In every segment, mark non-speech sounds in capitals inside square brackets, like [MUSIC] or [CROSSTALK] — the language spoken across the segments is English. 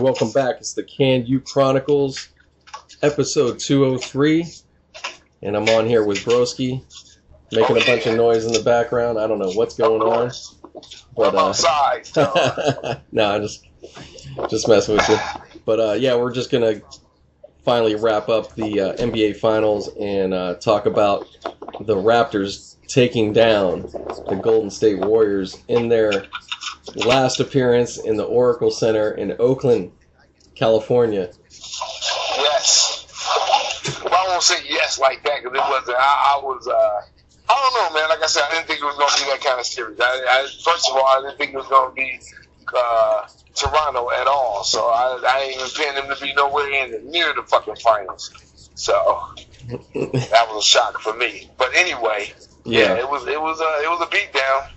Welcome back. It's the Can You Chronicles, episode 203. And I'm on here with Broski, making a bunch of noise in the background. I don't know what's going on. But, I'm outside. uh, [LAUGHS] no, I'm just, just messing with you. But, uh, yeah, we're just going to finally wrap up the uh, NBA Finals and uh, talk about the Raptors taking down the Golden State Warriors in their last appearance in the Oracle Center in Oakland, California. yes. Well, I won't say yes like that because it wasn't. I, I was. Uh, I don't know, man. Like I said, I didn't think it was going to be that kind of series. I, I, first of all, I didn't think it was going to be uh, Toronto at all. So I, I ain't even paying them to be nowhere in near the fucking finals. So [LAUGHS] that was a shock for me. But anyway, yeah, Yeah, it was. It was. A, it was a beatdown.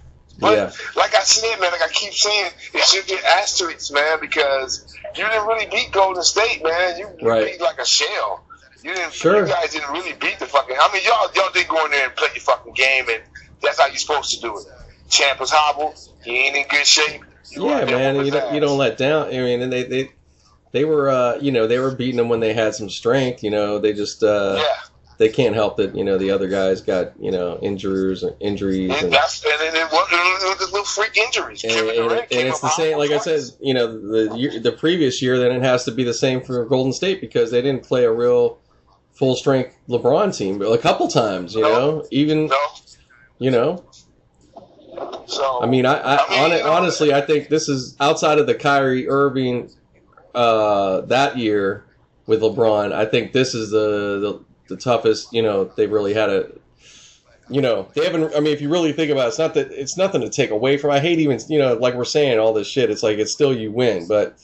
But yeah, like I said, man, like I keep saying, it should get asterisks, man, because you didn't really beat Golden State, man. You, you Right. beat like a shell. You didn't. Sure. You guys didn't really beat the fucking. I mean, y'all y'all did go in there and play your fucking game, and that's how you're supposed to do it. Champ was hobbled. He ain't in good shape. You yeah, man. You don't, you don't let down. I mean, and they they they were uh, you know they were beating them when they had some strength. You know, they just uh, Yeah, they can't help that. You know, the other guys got you know injuries injuries and and. that's and it was, it was just little freak injuries. And, and, and it's the same, like I said, you know, the year, the previous year, then it has to be the same for Golden State because they didn't play a real full strength LeBron team, but a couple times, you No. know, even No, you know, so I mean, I, I, I mean, you know- honestly, I think this is outside of the Kyrie Irving uh, that year with LeBron. I think this is the, the the toughest. You know, they really had a. You know, they haven't. I mean, if you really think about it, it's not that it's nothing to take away from. I hate even you know, like we're saying all this shit. It's like it's still you win, but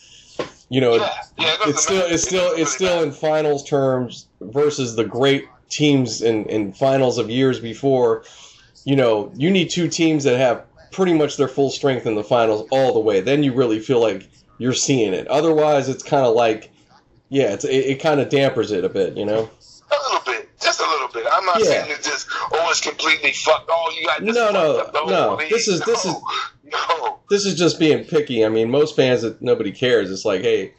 you know, yeah, yeah, it it's still it's still it's still in finals terms versus the great teams in, in finals of years before. You know, you need two teams that have pretty much their full strength in the finals all the way. Then you really feel like you're seeing it. Otherwise, it's kind of like, yeah, it's, it, it kind of dampers it a bit. You know? A little bit, just a little bit. I'm not Yeah. saying it's just oh, it's completely fucked. Oh, you got this No, no, no. league. This is- this is- [LAUGHS] no. This is just being picky. I mean, most fans that nobody cares. It's like, hey,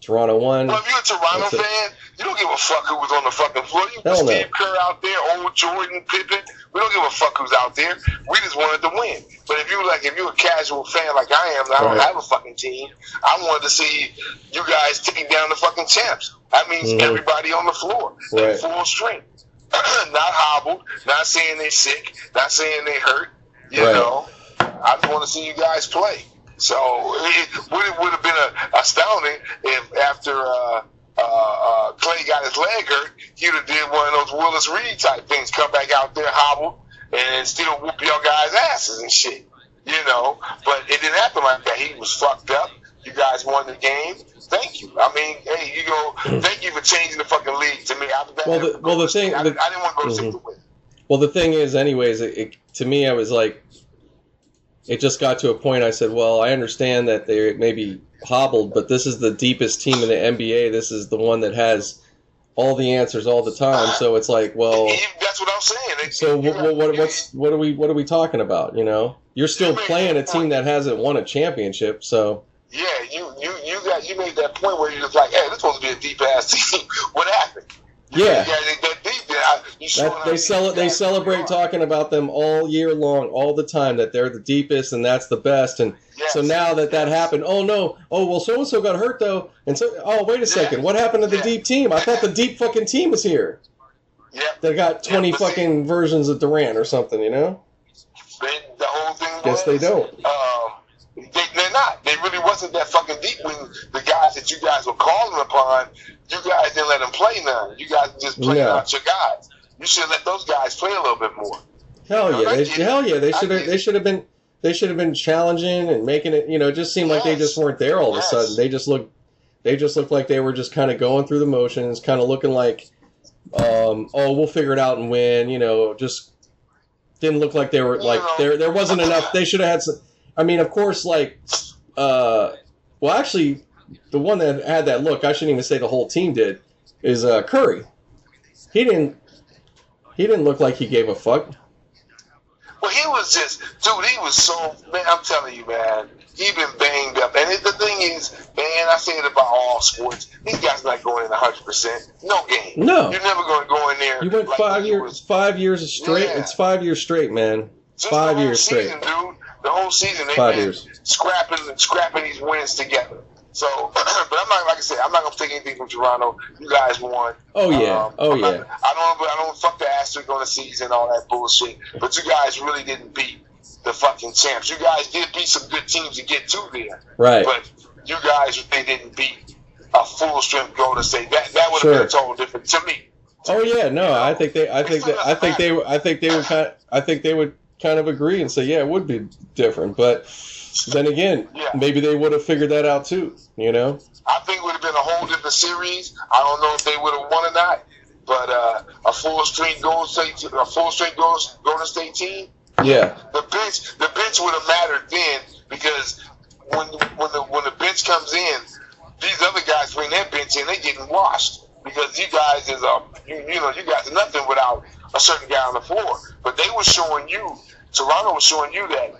Toronto won. Well, if you're a Toronto fan, you don't give a fuck who was on the fucking floor. You put no. Steve Kerr out there, old Jordan, Pippen. We don't give a fuck who's out there. We just wanted to win. But if you like, if you're a casual fan like I am, I don't Right. have a fucking team. I wanted to see you guys take down the fucking champs. That means Mhm. everybody on the floor, in Right. full strength, [COUGHS] not hobbled, not saying they sick, not saying they hurt. You Right. know, I just want to see you guys play. So it would would have been a, astounding if after uh, uh, uh, Klay got his leg hurt, he'd have did one of those Willis Reed type things, come back out there hobbled and still whoop your guys' asses and shit. You know, but it didn't happen like that. He was fucked up. You guys won the game. Thank you. I mean, hey, you go. Thank you for changing the fucking league to me. Well, the- well, the thing- I, the- I didn't want to go to Mhm. win. Well, the thing is, anyways, it, it, to me, I was like, it just got to a point. I said, well, I understand that they may be hobbled, but this is the deepest team in the NBA. This is the one that has all the answers all the time. So it's like, well, That's what I'm saying. They- so what, what, what, what's what are we what are we talking about? You know, you're still playing a team that hasn't won a championship. So Yeah, you you you got you made that point where you're just like, hey, this supposed to be a deep ass [LAUGHS] team. what happened? You Yeah. guys ain't that deep. Then I- you showing that, they it. They celebrate talking about them all year long, all the time. That they're the deepest and that's the best. And Yes. So now that that happened, oh no, oh well, so and so got hurt though, and so oh wait a second, what happened to the Yeah. deep team? I thought the [LAUGHS] deep fucking team was here. Yep. They got Yeah, twenty but see- fucking versions of Durant or something, you know? They, the whole thing. Guess was, they don't. Um, they, they're not. They really wasn't that fucking deep when the guys that you guys were calling upon, you guys didn't let them play none. You guys just played No. out your guys. You should let those guys play a little bit more. Hell No, yeah, I they, hell yeah, they should have they should have been they should have been challenging and making it. You know, it just seemed like they just weren't there all of a sudden. They just looked they just looked like they were just kind of going through the motions, kind of looking like, um, oh, we'll figure it out and win. You know, just didn't look like they were You like know. there there wasn't enough. They should have had some. I mean, of course, like, uh, well, actually, the one that had that look, I shouldn't even say the whole team did, is uh, Curry. He didn't. He didn't look like he gave a fuck. Well, he was just, dude, he was so man. I'm telling you, man, he been banged up. And it, the thing is, man, I say it about all sports. These guys not going in 100. percent No game. No. you're never going to go in there. You went like five years, was- five years straight. Yeah. It's five years straight, man. just Five years straight. dude. The whole season they've Five been years. scrapping scrapping these wins together. So, [CLEARS THROAT] but I'm not like I said, I'm not gonna take anything from Toronto. You guys won. Oh yeah, Um, oh I'm not- yeah. I don't. I don't fuck the asterisk on the season, all that bullshit. But you guys really didn't beat the fucking champs. You guys did beat some good teams to get to there, Right. but you guys if they didn't beat a full strength Golden State. That that would have Sure. been a total different to me. Oh yeah, no, I think they, I think that, I think they, I think they would kind, I think they would kind of agree and say, yeah, it would be different. But then again, Yeah. maybe they would have figured that out too. You know? I think it would have been a whole different series. I don't know if they would have won or not, but uh, a full strength Golden State, a full strength Golden State team. Yeah. The bench, the bench would have mattered then because when when the when the bench comes in, these other guys bring their bench in, they getting washed because you guys is a you, you know you guys are nothing without a certain guy on the floor. But they were showing you, Toronto was showing you that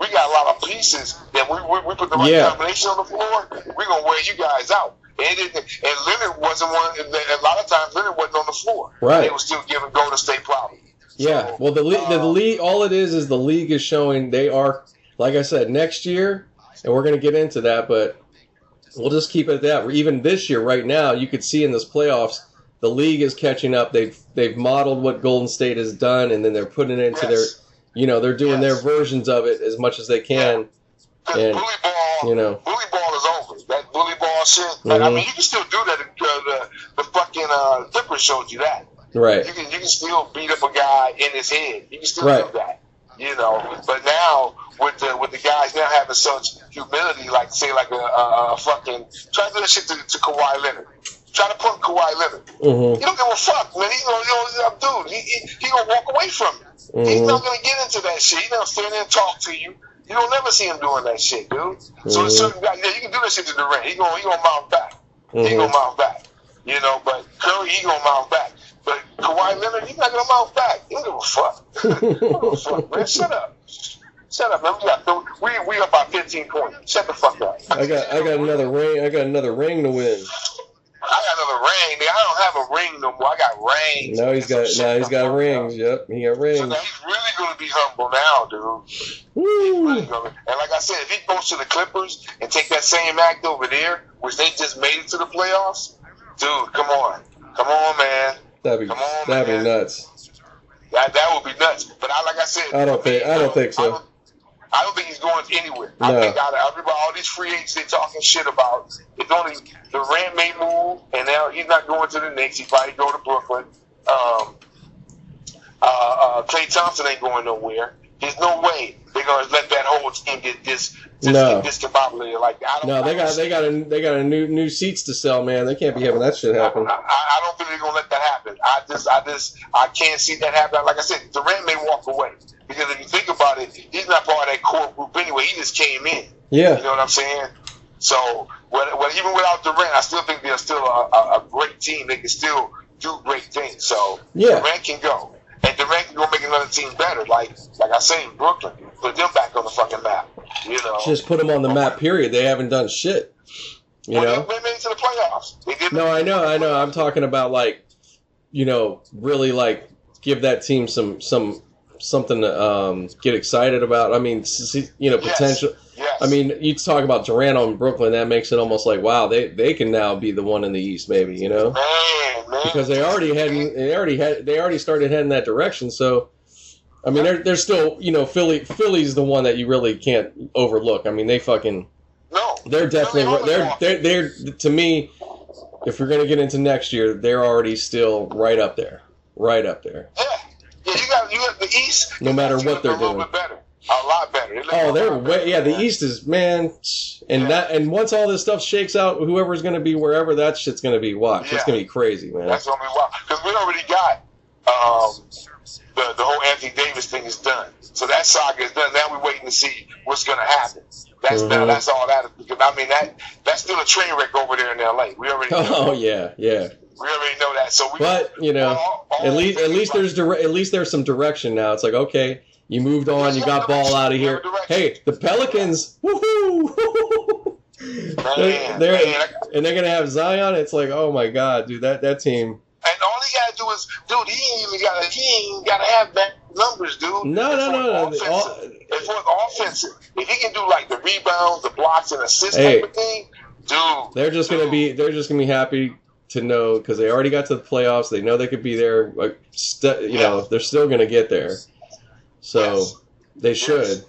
we got a lot of pieces that we we, we put the right Yeah. combination on the floor, we're gonna wear you guys out. And, it, and Leonard wasn't one. and A lot of times Leonard wasn't on the floor. Right. They were still giving Golden State problems. Yeah. So, Well, the le- the uh, league, all it is, is the league is showing they are, like I said, next year, and we're gonna get into that, but we'll just keep it at that. Even this year, right now, you could see in this playoffs, the league is catching up. They've they've modeled what Golden State has done, and then they're putting it into their, Yes. You know, they're doing Yes. their versions of it as much as they can. Because And, bully ball, you know. bully ball is over. That bully ball shit. Like, I mean, you can still do that. Uh, the the fucking uh, Clippers showed you that. Right. You can you can still beat up a guy in his head. You can still Right. do that. You know, but now with the with the guys now having such humility, like say like a, a, a fucking try to do that shit to, to Kawhi Leonard. Try to put Kawhi Leonard. hmm He don't give a fuck, man. He gonna, you know, dude. He, he, he gonna walk away from it. He's Mhm. not gonna get into that shit. He's not stand there and talk to you. You don't never see him doing that shit, dude. So Mhm. it's certain yeah, you can do that shit to Durant. He gonna he gonna mount back. He Mhm. gonna mount back. You know, but Curry he gonna mount back. But Kawhi Leonard, he's not gonna mount back. He don't give a fuck. [LAUGHS] Give a fuck, man. Shut up. Shut up, man. We got we we up by 15 points. Shut the fuck up. I got I got another ring. I got another ring to win. I got another ring. Nigga. I don't have a ring no more. I got rings. Now he's got now he's got rings. Yep, he got So rings. now he's really gonna be humble now, dude. Woo. Really gonna- And like I said, if he goes to the Clippers and take that same act over there, which they just made it to the playoffs, dude, come on, come on, man, That'd be Come on, that'd be nuts. that that would be nuts. But I, like I said, I don't think- I don't think so. I don't, think he's going anywhere. I think out of everybody, all these free agents they talking shit about, it's only Durant may move, and now he's not going to the Knicks. He probably go to Brooklyn. Um, uh, uh, Klay Thompson ain't going nowhere. There's no way they're gonna let that whole team get this just No. discombobulated like. I don't, No, they got they got a they got a new new seats to sell, man. They can't be having that shit happen. I, I I don't think they're gonna let that happen. I just, I just, I can't see that happen. Like I said, Durant may walk away because if you think about it, he's not part of that core group anyway. He just came in. Yeah. You know what I'm saying? So, what, what, even without Durant, I still think they're still a, a, a great team. They can still do great things. So, Yeah. Durant can go, and Durant can go make another team better. Like, like I say, in Brooklyn, put them back on the fucking map. You know, just put them on the map. Period. They haven't done shit. You Well, know. they, made it to the playoffs. No, I know, I know. I'm talking about like, you know, really like give that team some some something to um, get excited about. I mean, you know, potential. Yes. I mean, you talk about Durant on Brooklyn. That makes it almost like wow, they they can now be the one in the East, maybe. You know. man, man, because they already had they already had they already started heading that direction. So, I mean, they're they're still you know Philly Philly's the one that you really can't overlook. I mean, they fucking No, they're definitely Philly they're they're, they're to me. If we're gonna get into next year, they're already still right up there, right up there. Yeah, yeah. You got you got the East. No matter what they're doing. better, a lot better. They Oh, they're way better, yeah. The. East is man, and Yeah. that and once all this stuff shakes out, whoever's gonna be wherever, that shit's gonna be watch. It's gonna be crazy, man. That's gonna be wild because we already got um, the the whole Anthony Davis thing is done. So that saga is done. Now we're waiting to see what's gonna happen. That's now Mhm. that's all that. Because I mean that that's still a train wreck over there in L.A. We already [LAUGHS] know, Oh yeah, yeah. We already know that. So we But you know, all- all at least at least there's dire- at least there's some direction now. It's like okay, You moved on. You got ball out of here. Hey, the Pelicans. Woohoo! [LAUGHS] They're, man. and they're gonna have Zion. It's like, oh my god, dude, that that team. And all he gotta do is, dude, he ain't even gotta, he ain't gotta have that numbers, dude. No, no, no, no. all- offensive- As far as offensive, if he can do like the rebounds, the blocks, and assists Hey. type of thing, dude. They're just gonna be. They're just gonna be happy to know because they already got to the playoffs. They know they could be there. Like, st- you know, they're still gonna get there. So Yes. they should.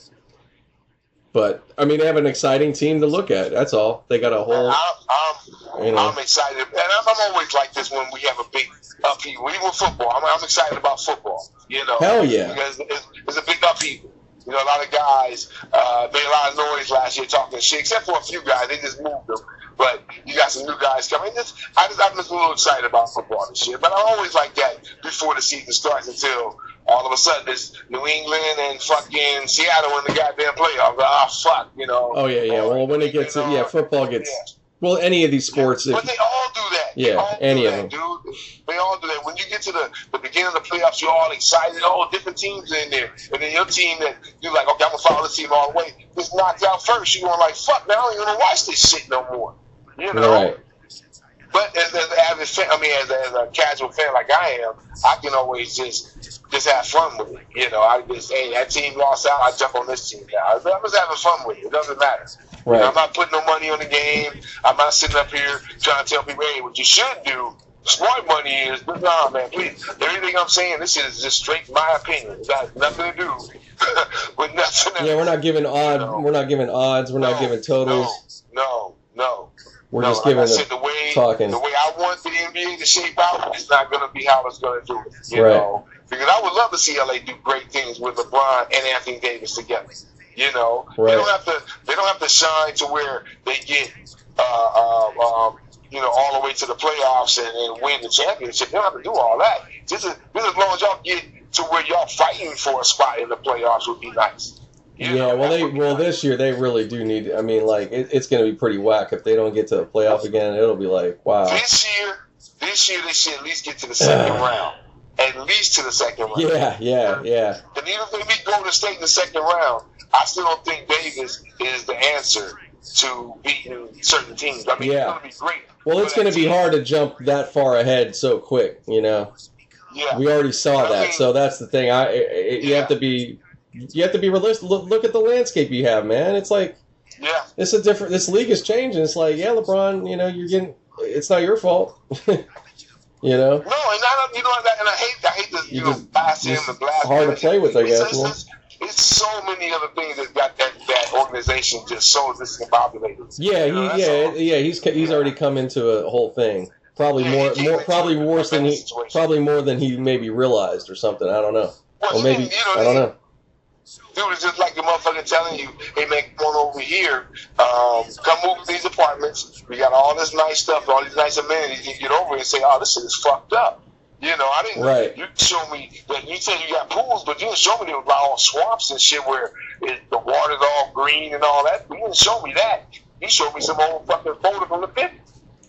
But I mean, they have an exciting team to look at. That's all. They got a whole. I'm, I'm, You know. I'm excited, and I'm, I'm always like this when we have a big upheaval. Even with football, I'm, I'm excited about football. You know, Hell yeah. because it's, it's a big upheaval. You know, a lot of guys uh, made a lot of noise last year talking shit, except for a few guys. They just moved them. But you got some new guys coming. Just, I just, I'm just a little excited about football this year. But I'm always like that before the season starts until all of a sudden it's New England and fucking Seattle in the goddamn playoffs. Ah, fuck, you know. Oh yeah, yeah. Well, when it gets, yeah, football gets. Well, any of these sports. But It, they all do that. Yeah, any of that, them. dude. They all do that. When you get to the, the beginning of the playoffs, you're all excited. All different teams in there, and then your team that you're like, okay, I'm gonna follow this team all the way. Gets knocked out first. You're going like, fuck, man, I don't even want to watch this shit no more. You know. right. But as, as an avid fan, I mean, as, a- as a casual fan like I am, I can always just just have fun with it. You know, I just hey, that team lost out, I jump on this team now. I'm just having fun with it. It doesn't matter. You know, I'm not putting no money on the game. I'm not sitting up here trying to tell people, hey, what you should do. Smart money is, but nah, man, please. Everything I'm saying, this is just straight my opinion. It got nothing to do [LAUGHS] with nothing. Yeah, we're not giving odds. No. We're not giving odds. We're not giving totals. No, no, no. We're No, just like giving I said, the the way talking. the way I want the NBA to shape out is not going to be how it's going to do it. You Right. know, because I would love to see LA do great things with LeBron and Anthony Davis together. You know, Right. they don't have to they don't have to shine to where they get uh, uh, um, you know all the way to the playoffs and, and win the championship. They don't have to do all that. Just as, just as long as y'all get to where y'all fighting for a spot in the playoffs would be nice. You Yeah, know, well, they well this year they really do need. I mean, like it, it's going to be pretty whack if they don't get to the playoff again. It'll be like wow. This year, this year they should at least get to the second [SIGHS] round. At least to the second round. Yeah, yeah, yeah. And even if they beat Golden State in the second round, I still don't think Davis is the answer to beating certain teams. I mean, Yeah. it's going to be great. Well, it's going to be team. hard to jump that far ahead so quick. You know, Yeah. we already saw I that, mean- so that's the thing. I, I you have to be. You have to be realistic. Look, look at the landscape you have, man. It's like Yeah. it's a different. This league is changing. It's like, yeah, LeBron, you know, you're getting. It's not your fault. [LAUGHS] you know. No, and I don't, you know, and I hate, I hate to, you, You know, just- blast him it's and blast hard to play with, I guess, It's, it's, it's so many other things that got that, that organization just so discombobulated. Yeah, You know, he, yeah, all. yeah. He's he's already come into a whole thing. Probably Yeah, more, more, probably worse than he, situation. probably more than he maybe realized or something. I don't know. Well, Or maybe you know, I don't know. Dude, it's just like the motherfucker telling you, hey man, come on over here, um, come move to these apartments. We got all this nice stuff, all these nice amenities. You get over here and say, oh, this shit is fucked up. You know, I didn't. Right. You show me that you said you got pools, but you didn't show me there was all swamps and shit where it, the water's all green and all that. You didn't show me that. You showed me some old fucking photo from the 50s.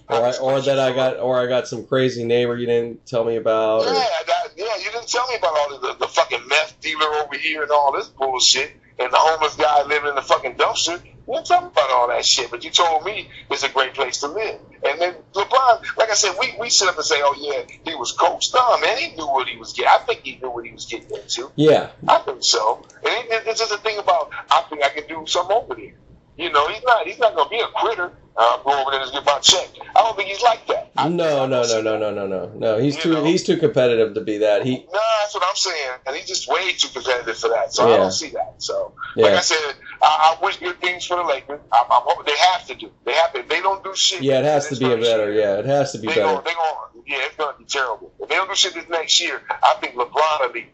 Or, I, or that I got, or I got some crazy neighbor you didn't tell me about. Yeah, Or, that, yeah, you didn't tell me about all the, the, fucking meth dealer over here and all this bullshit, and the homeless guy living in the fucking dumpster. You didn't tell me about all that shit, but you told me it's a great place to live. And then LeBron, like I said, we, we sit up and say, oh yeah, he was coached. No, man, he knew what he was getting. I think he knew what he was getting into. yeah, I think so. And it, it's just a thing about I think I can do something over there. You know, he's not he's not gonna be a quitter. Uh, go over there and get my check. I don't think he's like that. I- no, no, no, no, no, no, no, no. He's You too, know. he's too competitive to be that. He, No, that's what I'm saying, and he's just way too competitive for that. So I don't see that. So, like I said, I, I wish good things for the Lakers. I'm, I'm they have to do. They have to. They don't do shit. yeah, it has to be a better. year, Yeah, it has to be They better. gonna, they gonna, yeah, it's gonna be terrible. If they don't do shit this next year, I think LeBron will leave.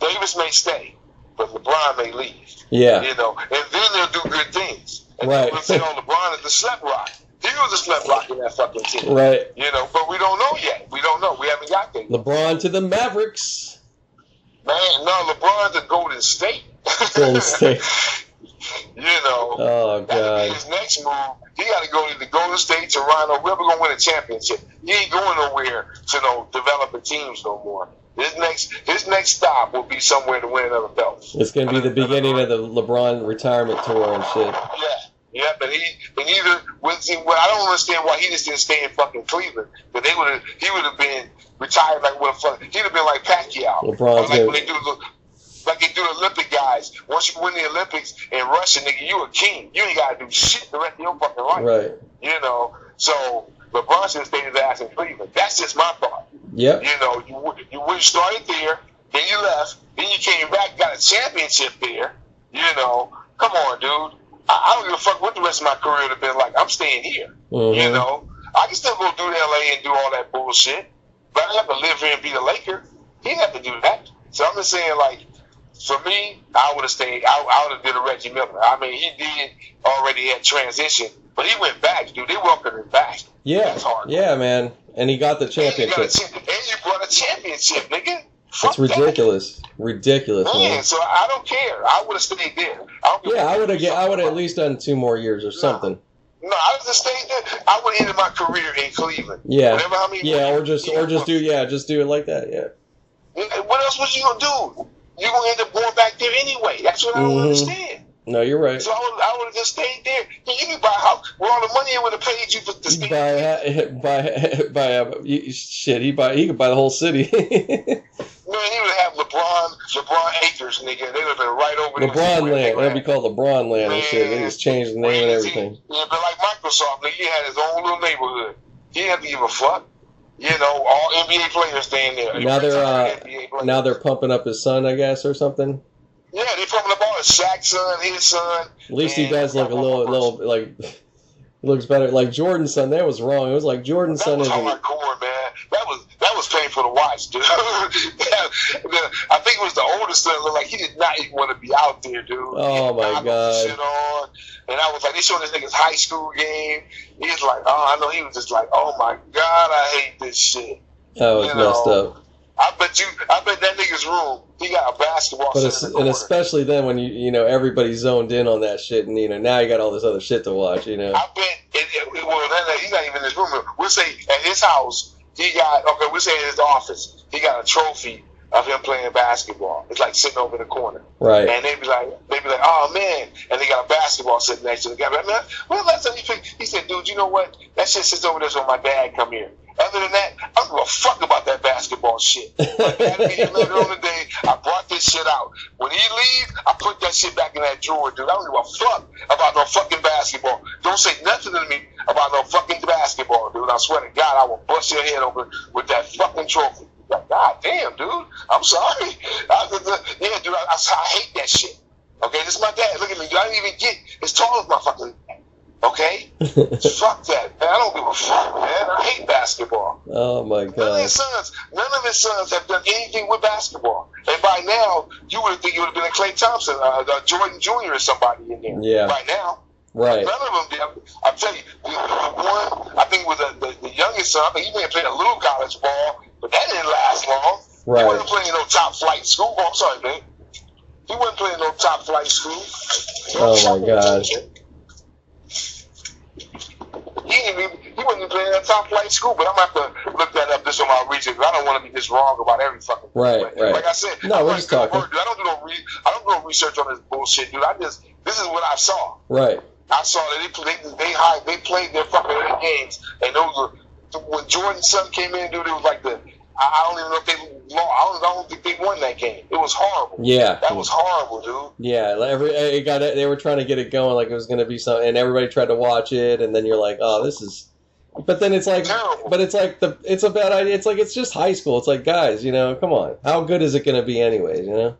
Davis may stay, but LeBron may leave. Yeah, You know, and then they'll do good things. And Right. then we'll say, oh, LeBron is the slap rock. He was a slap rock in that fucking team. right. You know, but we don't know yet. We don't know. We haven't got there. LeBron to the Mavericks. Man, no, LeBron to Golden State. Golden State. [LAUGHS] you know, Oh God. his next move. He got to go to the Golden State, Toronto, whoever going to win a championship. He ain't going nowhere to no developing teams no more. His next his next stop will be somewhere to win another belt. It's gonna be the beginning of the LeBron retirement tour and shit. Yeah, yeah, but he and either with see, well, I don't understand why he just didn't stay in fucking Cleveland. But they would have he would have been retired like what a fuck he'd have been like Pacquiao. LeBron's like when they do the like they do the Olympic guys. Once you win the Olympics in Russia, nigga, you a king. You ain't gotta do shit the rest of your fucking life. Right. You know, so LeBron should have stayed his ass in Cleveland. That's just my thought. Yeah. You know, you would- you would started there, then you left, then you came back, got a championship there. You know, come on, dude. I, I don't give a fuck what the rest of my career would have been like. I'm staying here. Mhm. You know, I can still go do LA and do all that bullshit, but I don't have to live here and be a Laker. He didn't have to do that. So I'm just saying, like, for me, I would have stayed. I, I would have did a Reggie Miller. I mean, he did already had transition, but he went back, dude. They welcomed him back. Yeah. That's hard. Yeah, man. And he got the And you, got a championship. and you brought a championship, nigga. Fuck It's that. ridiculous. Ridiculous, Man, man. so I don't care. I would have stayed there. I don't give a Yeah, I would have. I would have at least done two more years or something. No, I would have stayed there. I would have ended my career in Cleveland. Yeah. Whatever, how many Yeah, or just or just do Yeah. just do it like that. Yeah. What else was you gonna do? You're gonna end up going back there anyway. That's what I don't Mhm. understand. No, you're right. So I would, I would have just stayed there. You can buy a house. All the money it would have paid you for to stay buy buy buy uh, shit. He buy he could buy the whole city. [LAUGHS] Man, he would have LeBron, LeBron Acres, nigga. They would have been right over there. LeBron land. That'd be called LeBron land and shit. They just changed the name and everything. Yeah, but like Microsoft, nigga, he had his own little neighborhood. He didn't have to give a fuck. You know, all NBA players staying there. Now they're uh, Retired NBA players. now they're pumping up his son, I guess, or something. Yeah, they all his Shaq's son, his son. At least he does look a little, little like [LAUGHS] looks better. Like Jordan's son, that was wrong. It was like Jordan's That son was isn't. hardcore, man. That was that was painful to watch, dude. [LAUGHS] I think it was the older son looked like he did not even want to be out there, dude. Oh, my had goggles and God. Shit on, and I was like, they showing this nigga's high school game. He's like, oh, I know. He was just like, oh my god, I hate this shit. That was you messed know, up. I bet you, I bet that nigga's room, he got a basketball But the and especially then when you you know everybody's zoned in on that shit, and you know now you got all this other shit to watch. You know. I bet, it, it, well, then uh, he's not even in his room. We'll say at his house, he got, okay, we'll say in his office, he got a trophy of him playing basketball. It's like sitting over in the corner. Right. And they'd be like, they'd be like, oh man, and they got a basketball sitting next to the guy. Like, man, well, last time he picked, he said, dude, you know what? That shit sits over there so my dad come here. Other than that, I don't give a fuck about that basketball shit. Dad be here later on the. I brought this shit out. When he leave, I put that shit back in that drawer, dude. I don't give a fuck about no fucking basketball. Don't say nothing to me about no fucking basketball, dude. I swear to God, I will bust your head open with that fucking trophy. Like, God damn, dude. I'm sorry. [LAUGHS] I, yeah, dude, I, I, I hate that shit. Okay, this is my dad. Look at me. dude. I didn't even get as tall as my fucking. Okay, [LAUGHS] fuck that, man. I don't give a fuck, man. I hate basketball. oh my god. None of his sons, none of his sons have done anything with basketball. And by now, you would think it would have been a Klay Thompson, uh, uh, Jordan Jr. or somebody in there. Yeah. Right now, Right. none of them did. I'll tell you, the, one I think was the, the, the youngest son. I think he may have played a little college ball, but that didn't last long. Right. He wasn't playing no top flight school. Oh, I'm sorry, man. He wasn't playing no top flight school. Oh, my God. He even, he wasn't even playing at top flight school, but I'm gonna have to look that up just on my research. I don't want to be just wrong about every fucking thing. Right, Like- right. Like I said, No, I'm we're just talking. Dude. I don't do no re- I don't do no research on this bullshit, dude. I just this is what I saw. Right. I saw that they they they high, they played their fucking games, and those were when Jordan's son came in, dude. It was like the I, don't even know if they lost. I don't, think they won that game. It was horrible. Yeah. That was horrible, dude. Yeah, every it got it, they were trying to get it going like it was going to be something, and everybody tried to watch it, and then you're like, oh, this is. But then it's like, Terrible. but it's like the it's a bad idea. It's like it's just high school. It's like guys, you know, come on, how good is it going to be anyways? You know?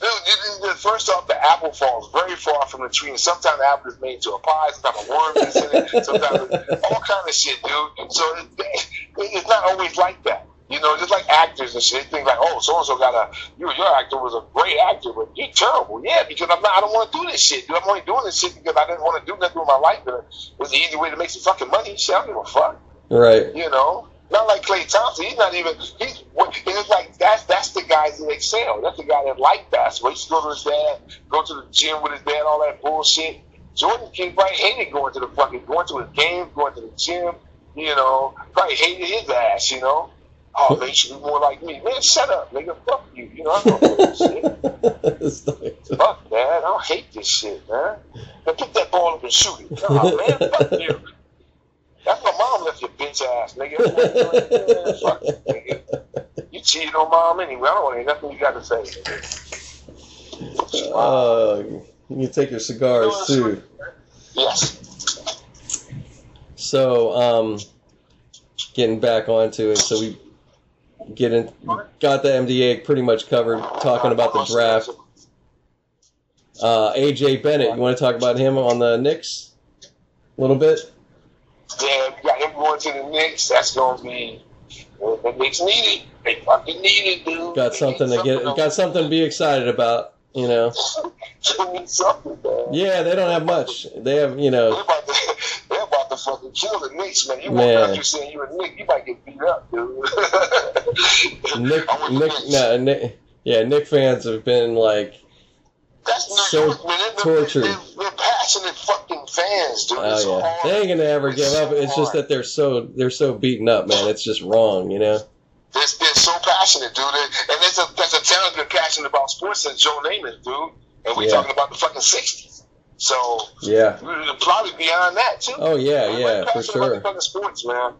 Dude, first off, the apple falls very far from the tree, and sometimes the apple is made into a pie, sometimes a worm is in it, sometimes all kind of shit, dude. So [LAUGHS] it, it's not always like that. You know, just like actors and shit, think like, oh, so and so got a, you, your actor was a great actor, but you're terrible. Yeah, because I'm not, I don't want to do this shit, dude. I'm only doing this shit because I didn't want to do nothing with my life. But it was the easy way to make some fucking money. Shit, I don't give a fuck. Right. You know, not like Klay Thompson. He's not even. He's. It's like that's that's the guys that excel. That's the guy that like basketball. He used to go to his dad, go to the gym with his dad, all that bullshit. Jordan King probably hated going to the fucking going to his games, going to the gym. You know, probably hated his ass. You know, Oh, man, you should be more like me. Man, shut up, nigga. Fuck you. You know, I don't know this shit. [LAUGHS] Fuck, man. I don't hate this shit, man. Now pick that ball up and shoot it. Oh, man, [LAUGHS] fuck you. That's my mom left your bitch ass, nigga. Man, fuck you, nigga. [LAUGHS] You cheated on mom anyway. I don't want to hear nothing you got to say. Uh, you take your cigars too. Yes. So, um, getting back onto it, so we get in, got the NBA pretty much covered, talking about the draft. Uh, RJ Barrett, you want to talk about him on the Knicks a little bit? Yeah, we got him going to the Knicks. That's going to be the Knicks need it. They fucking need it, dude. Got something to get, got something to be excited about, you know. [LAUGHS] They need something, man. Yeah, they don't have much. They have, you know, about to, they're about to kill the Knicks, man. You Man. walk out here saying you're a Knick, you might get beat up, dude. [LAUGHS] Nick, I want the Nick, no, Nick, yeah, Knick fans have been like, That's so York, man. They're, tortured. They're, they're passionate fucking fans, dude. Oh, it's oh yeah, hard. they ain't gonna ever It's give so up. It's just that they're so they're so beaten up, man. It's just wrong, you know. They're, they're so passionate, dude. And there's a, there's a talent passionate about sports since Joe Namath, dude. And we're Yeah. talking about the fucking 60s. So, Yeah. probably beyond that, too. Oh yeah, We're yeah, for passionate about the sure, sports, man.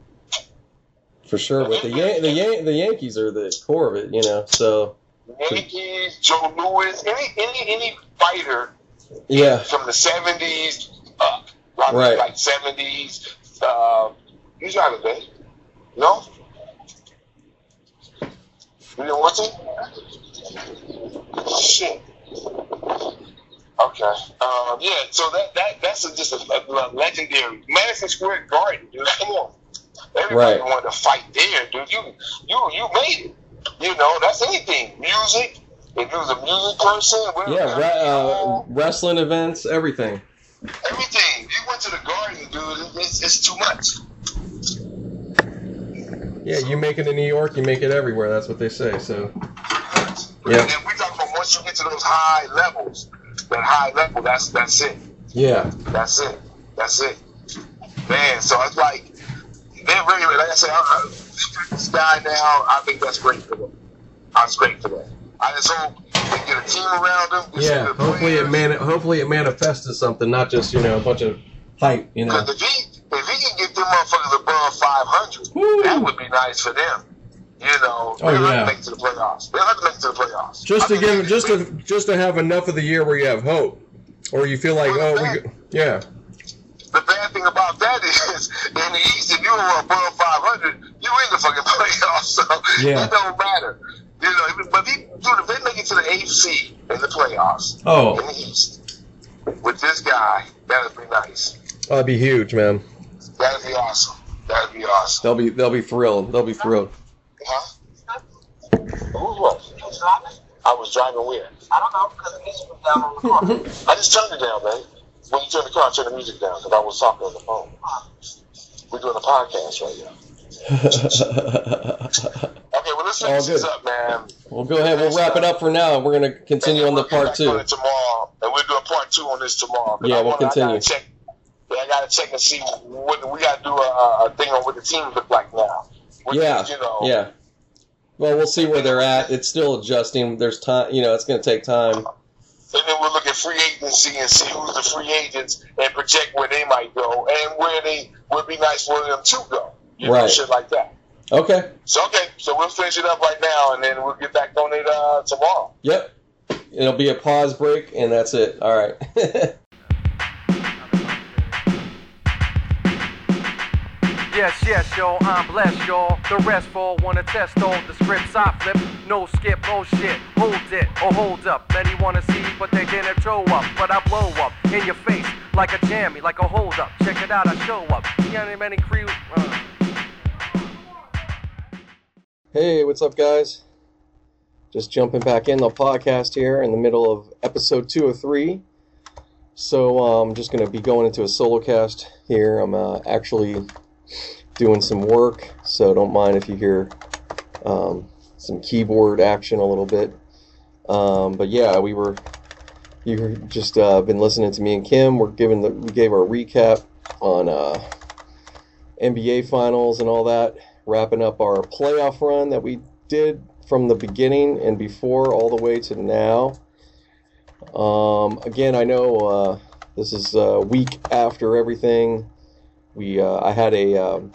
for sure. But the Yan- the Yan- the Yankees are the core of it, you know. So Yankees, Joe Louis, any any any fighter yeah, from the seventies up, Right. like seventies. Uh, he's out of there. No, you didn't want to. Shit. Okay. Um, yeah. So that that that's a, just a, a legendary Madison Square Garden, dude. Come on. Everybody Right. wanted to fight there, dude. You you you made it. You know that's anything. Music. If you was a music person, whatever, yeah, re- uh, wrestling events, everything. everything. You went to the garden, dude. It's, it's too much. Yeah, you make it in New York, you make it everywhere. That's what they say. So Yeah. And then we talk about once you get to those high levels, that high level, that's that's it. yeah, That's it. That's it. Man, so it's like they're really like I said, I, this guy now, I think that's great for them. That's great for them. I just hope they get a team around them. yeah. Hopefully it man, hopefully it manifests as something, not just you know a bunch of hype. You know. Because if he if he can get them motherfuckers above five hundred, that would be nice for them. You know, Oh, they'll have yeah. to make it to the playoffs. They'll have to make it to the playoffs. Just I to mean, give, they- just they- to just to have enough of the year where you have hope, or you feel like, oh, we, yeah, The bad thing about that is, [LAUGHS] in the East, if you were above 500, you in the fucking [LAUGHS] playoffs, so Yeah. it don't matter. You know, but if, he, dude, if they make it to the AFC in the playoffs oh, in the East with this guy, that'd be nice. that'd be huge, man. That'd be awesome. That'd be awesome. They'll be they'll be thrilled. They'll be thrilled. Huh? Who was? I was driving where? I don't know because the music was down on the car. [LAUGHS] I just turned it down, man. When you turn the car, turn the music down because I was talking on the phone. We're doing a podcast right now. [LAUGHS] Okay, well, let's All finish this up, man. well, go ahead. We'll wrap it up for now. We're gonna continue on the We'll get part back on two. it tomorrow, and we'll do a part two on this tomorrow. Yeah, I we'll wanna- I continue. gotta check. Yeah, I gotta check and see what we gotta do a, a thing on what the teams look like now. Which Yeah, is, you know, yeah. Well, we'll see where they're at. It's still adjusting. There's time. You know, it's gonna take time. And then we'll look at free agency and see who's the free agents and project where they might go and where they would be nice for them to go. You know, Right. shit like that. Okay. So okay, so we'll finish it up right now, and then we'll get back on it uh, tomorrow. Yep. It'll be a pause break, and that's it. All right. [LAUGHS] Yes, yes, yo, I'm blessed, y'all. The rest fall wanna test all the scripts I flip. No skip, no shit. Hold it or hold up. Many wanna see, but they didn't show up. But I blow up in your face like a jammy, like a hold up. Check it out, I show up. Yeah, many crew. Uh. Hey, what's up, guys? Just jumping back in the podcast here in the middle of episode two of three. So I'm just going to be going into a solo cast here. I'm uh, actually doing some work, so don't mind if you hear um, some keyboard action a little bit. Um, but yeah, we were you just uh, been listening to me and Kim. We're giving the we gave our recap on uh, NBA finals and all that wrapping up our playoff run that we did from the beginning and before all the way to now. Um, again, I know uh, this is a week after everything. We uh, I had a um,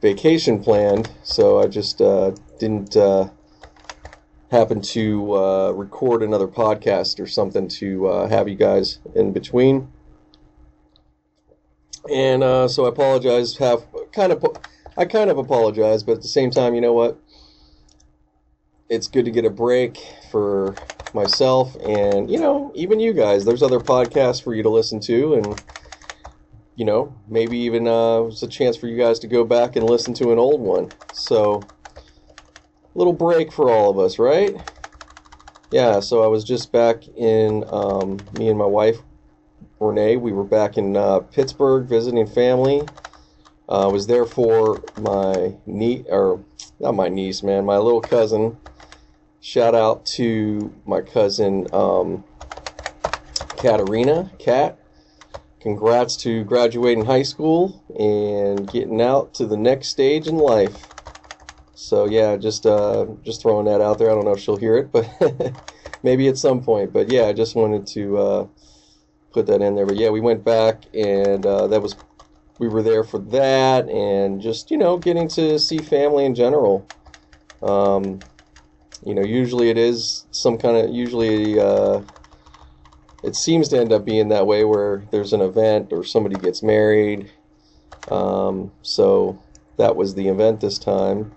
vacation planned, so I just uh, didn't uh, happen to uh, record another podcast or something to uh, have you guys in between. And uh, so I apologize. Have kind of I kind of apologize, but at the same time, you know what? It's good to get a break for myself and you know even you guys. There's other podcasts for you to listen to and you know, maybe even uh, it's a chance for you guys to go back and listen to an old one. So, little break for all of us, right? Yeah. So I was just back in um, me and my wife Renee. We were back in uh, Pittsburgh visiting family. I uh, was there for my niece, or not my niece, man, my little cousin. Shout out to my cousin um, Katarina, Kat congrats to graduating high school and getting out to the next stage in life. So yeah, just uh, just throwing that out there. I don't know if she'll hear it, but [LAUGHS] maybe at some point. But yeah, I just wanted to uh, put that in there. But yeah, we went back and uh, that was we were there for that and just you know getting to see family in general. Um, you know, usually it is some kind of usually uh, it seems to end up being that way where there's an event or somebody gets married. Um, so that was the event this time.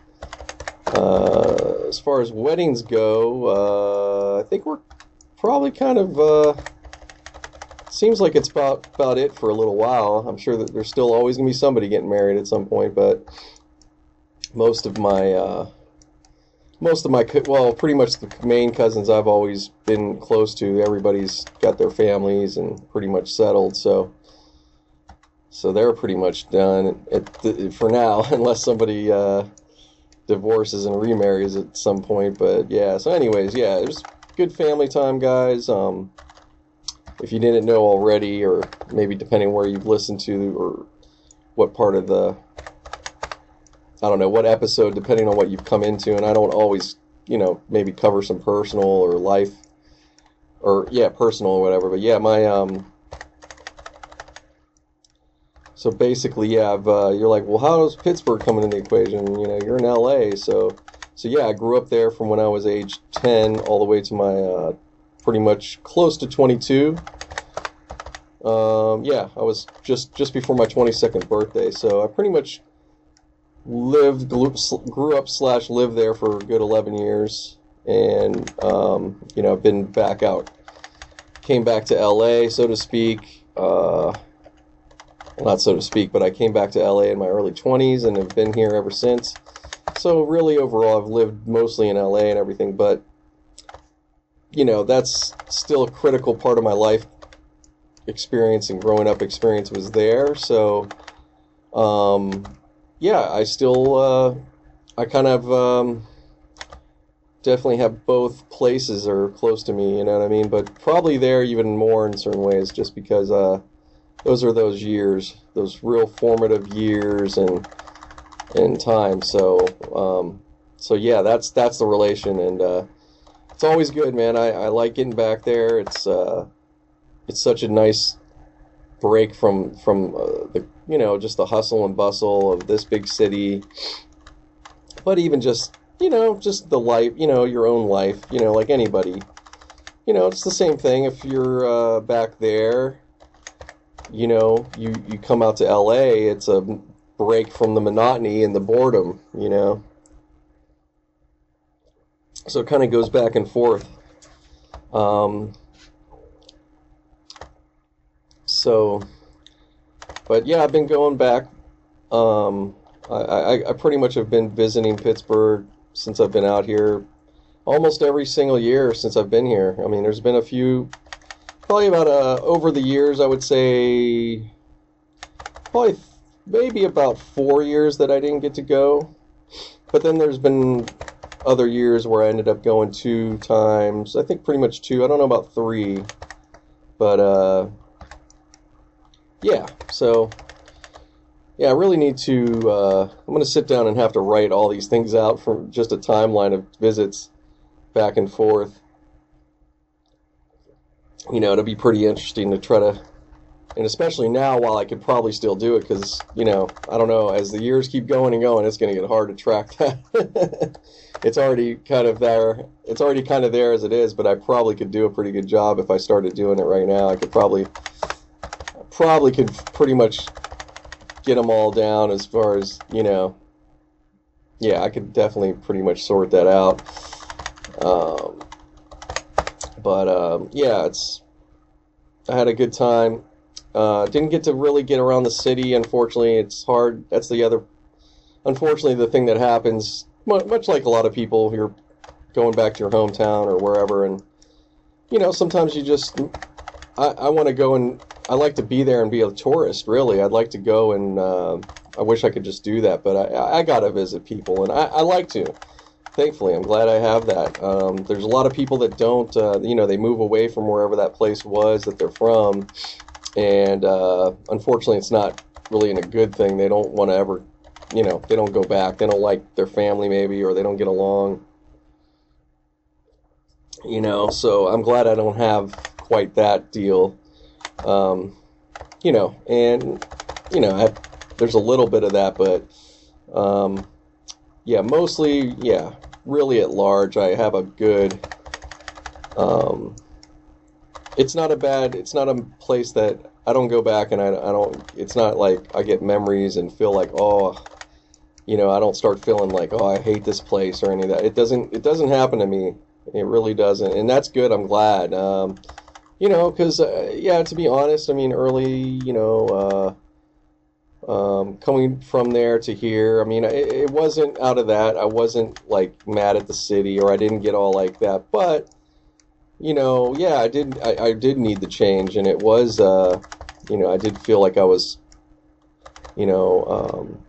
Uh, as far as weddings go, uh, I think we're probably kind of. Uh, seems like it's about about it for a little while. I'm sure that there's still always gonna be somebody getting married at some point, but most of my uh, most of my well pretty much the main cousins i've always been close to everybody's got their families and pretty much settled so so they're pretty much done. The, for now [LAUGHS] unless somebody uh, divorces and remarries at some point but yeah so anyways yeah it was good family time guys. Um, if you didn't know already or maybe depending where you've listened to or what part of the I don't know what episode, depending on what you've come into, and I don't always, you know, maybe cover some personal or life, or yeah, personal or whatever. But yeah, my um. So basically, yeah, uh, you're like, well, how does Pittsburgh come into the equation? You know, you're in LA, so so yeah, I grew up there from when I was age 10 all the way to my uh, pretty much close to 22. Um, yeah, I was just just before my 22nd birthday, so I pretty much lived, grew up slash lived there for a good 11 years, and um, you know, I've been back out. Came back to LA, so to speak. Uh, not so to speak, but I came back to LA in my early 20s and have been here ever since. So really, overall, I've lived mostly in LA and everything, but you know, that's still a critical part of my life experience and growing up experience was there. So, um, yeah, I still, uh, I kind of um, definitely have both places are close to me, you know what I mean? But probably there even more in certain ways, just because uh, those are those years, those real formative years and and time. So, um, so yeah, that's that's the relation, and uh, it's always good, man. I, I like getting back there. It's uh, it's such a nice break from from uh, the you know just the hustle and bustle of this big city. But even just you know just the life you know your own life you know like anybody. You know it's the same thing if you're uh, back there. You know you you come out to LA it's a break from the monotony and the boredom you know? So it kind of goes back and forth. Um, so, but yeah, I've been going back. Um, I, I, I pretty much have been visiting Pittsburgh since I've been out here almost every single year since I've been here. I mean, there's been a few, probably about uh, over the years, I would say, probably maybe about four years that I didn't get to go. But then there's been other years where I ended up going two times. I think pretty much two. I don't know about three. But uh, yeah, so yeah, I really need to. Uh, I'm going to sit down and have to write all these things out from just a timeline of visits back and forth. You know, it'll be pretty interesting to try to, and especially now while I could probably still do it because, you know, I don't know, as the years keep going and going, it's going to get hard to track that. [LAUGHS] it's already kind of there. It's already kind of there as it is, but I probably could do a pretty good job if I started doing it right now. I could probably, probably could pretty much get them all down as far as, you know, yeah, I could definitely pretty much sort that out. Um, but um, yeah, it's I had a good time. Uh, didn't get to really get around the city. Unfortunately, it's hard. That's the other. Unfortunately, the thing that happens, much like a lot of people, you're going back to your hometown or wherever, and you know, sometimes you just. I, I want to go and I like to be there and be a tourist. Really, I'd like to go and. Uh, I wish I could just do that, but I, I gotta visit people, and I, I like to thankfully, I'm glad I have that. Um, there's a lot of people that don't, uh, you know, they move away from wherever that place was that they're from, and uh, unfortunately, it's not really in a good thing. They don't want to ever, you know, they don't go back. They don't like their family maybe, or they don't get along. You know, so I'm glad I don't have quite that deal. Um, you know, and you know, I, there's a little bit of that, but um, yeah, mostly, yeah, really at large, I have a good. Um, it's not a bad. It's not a place that I don't go back and I, I don't. It's not like I get memories and feel like oh, you know, I don't start feeling like oh I hate this place or any of that. It doesn't. It doesn't happen to me. It really doesn't, and that's good. I'm glad. Um, you know, because uh, yeah, to be honest, I mean, early, you know. Uh, um, coming from there to here, I mean, it, it, wasn't out of that. I wasn't like mad at the city, or I didn't get all like that. But you know, yeah, I did. I, I did need the change, and it was, uh, you know, I did feel like I was, you know, um,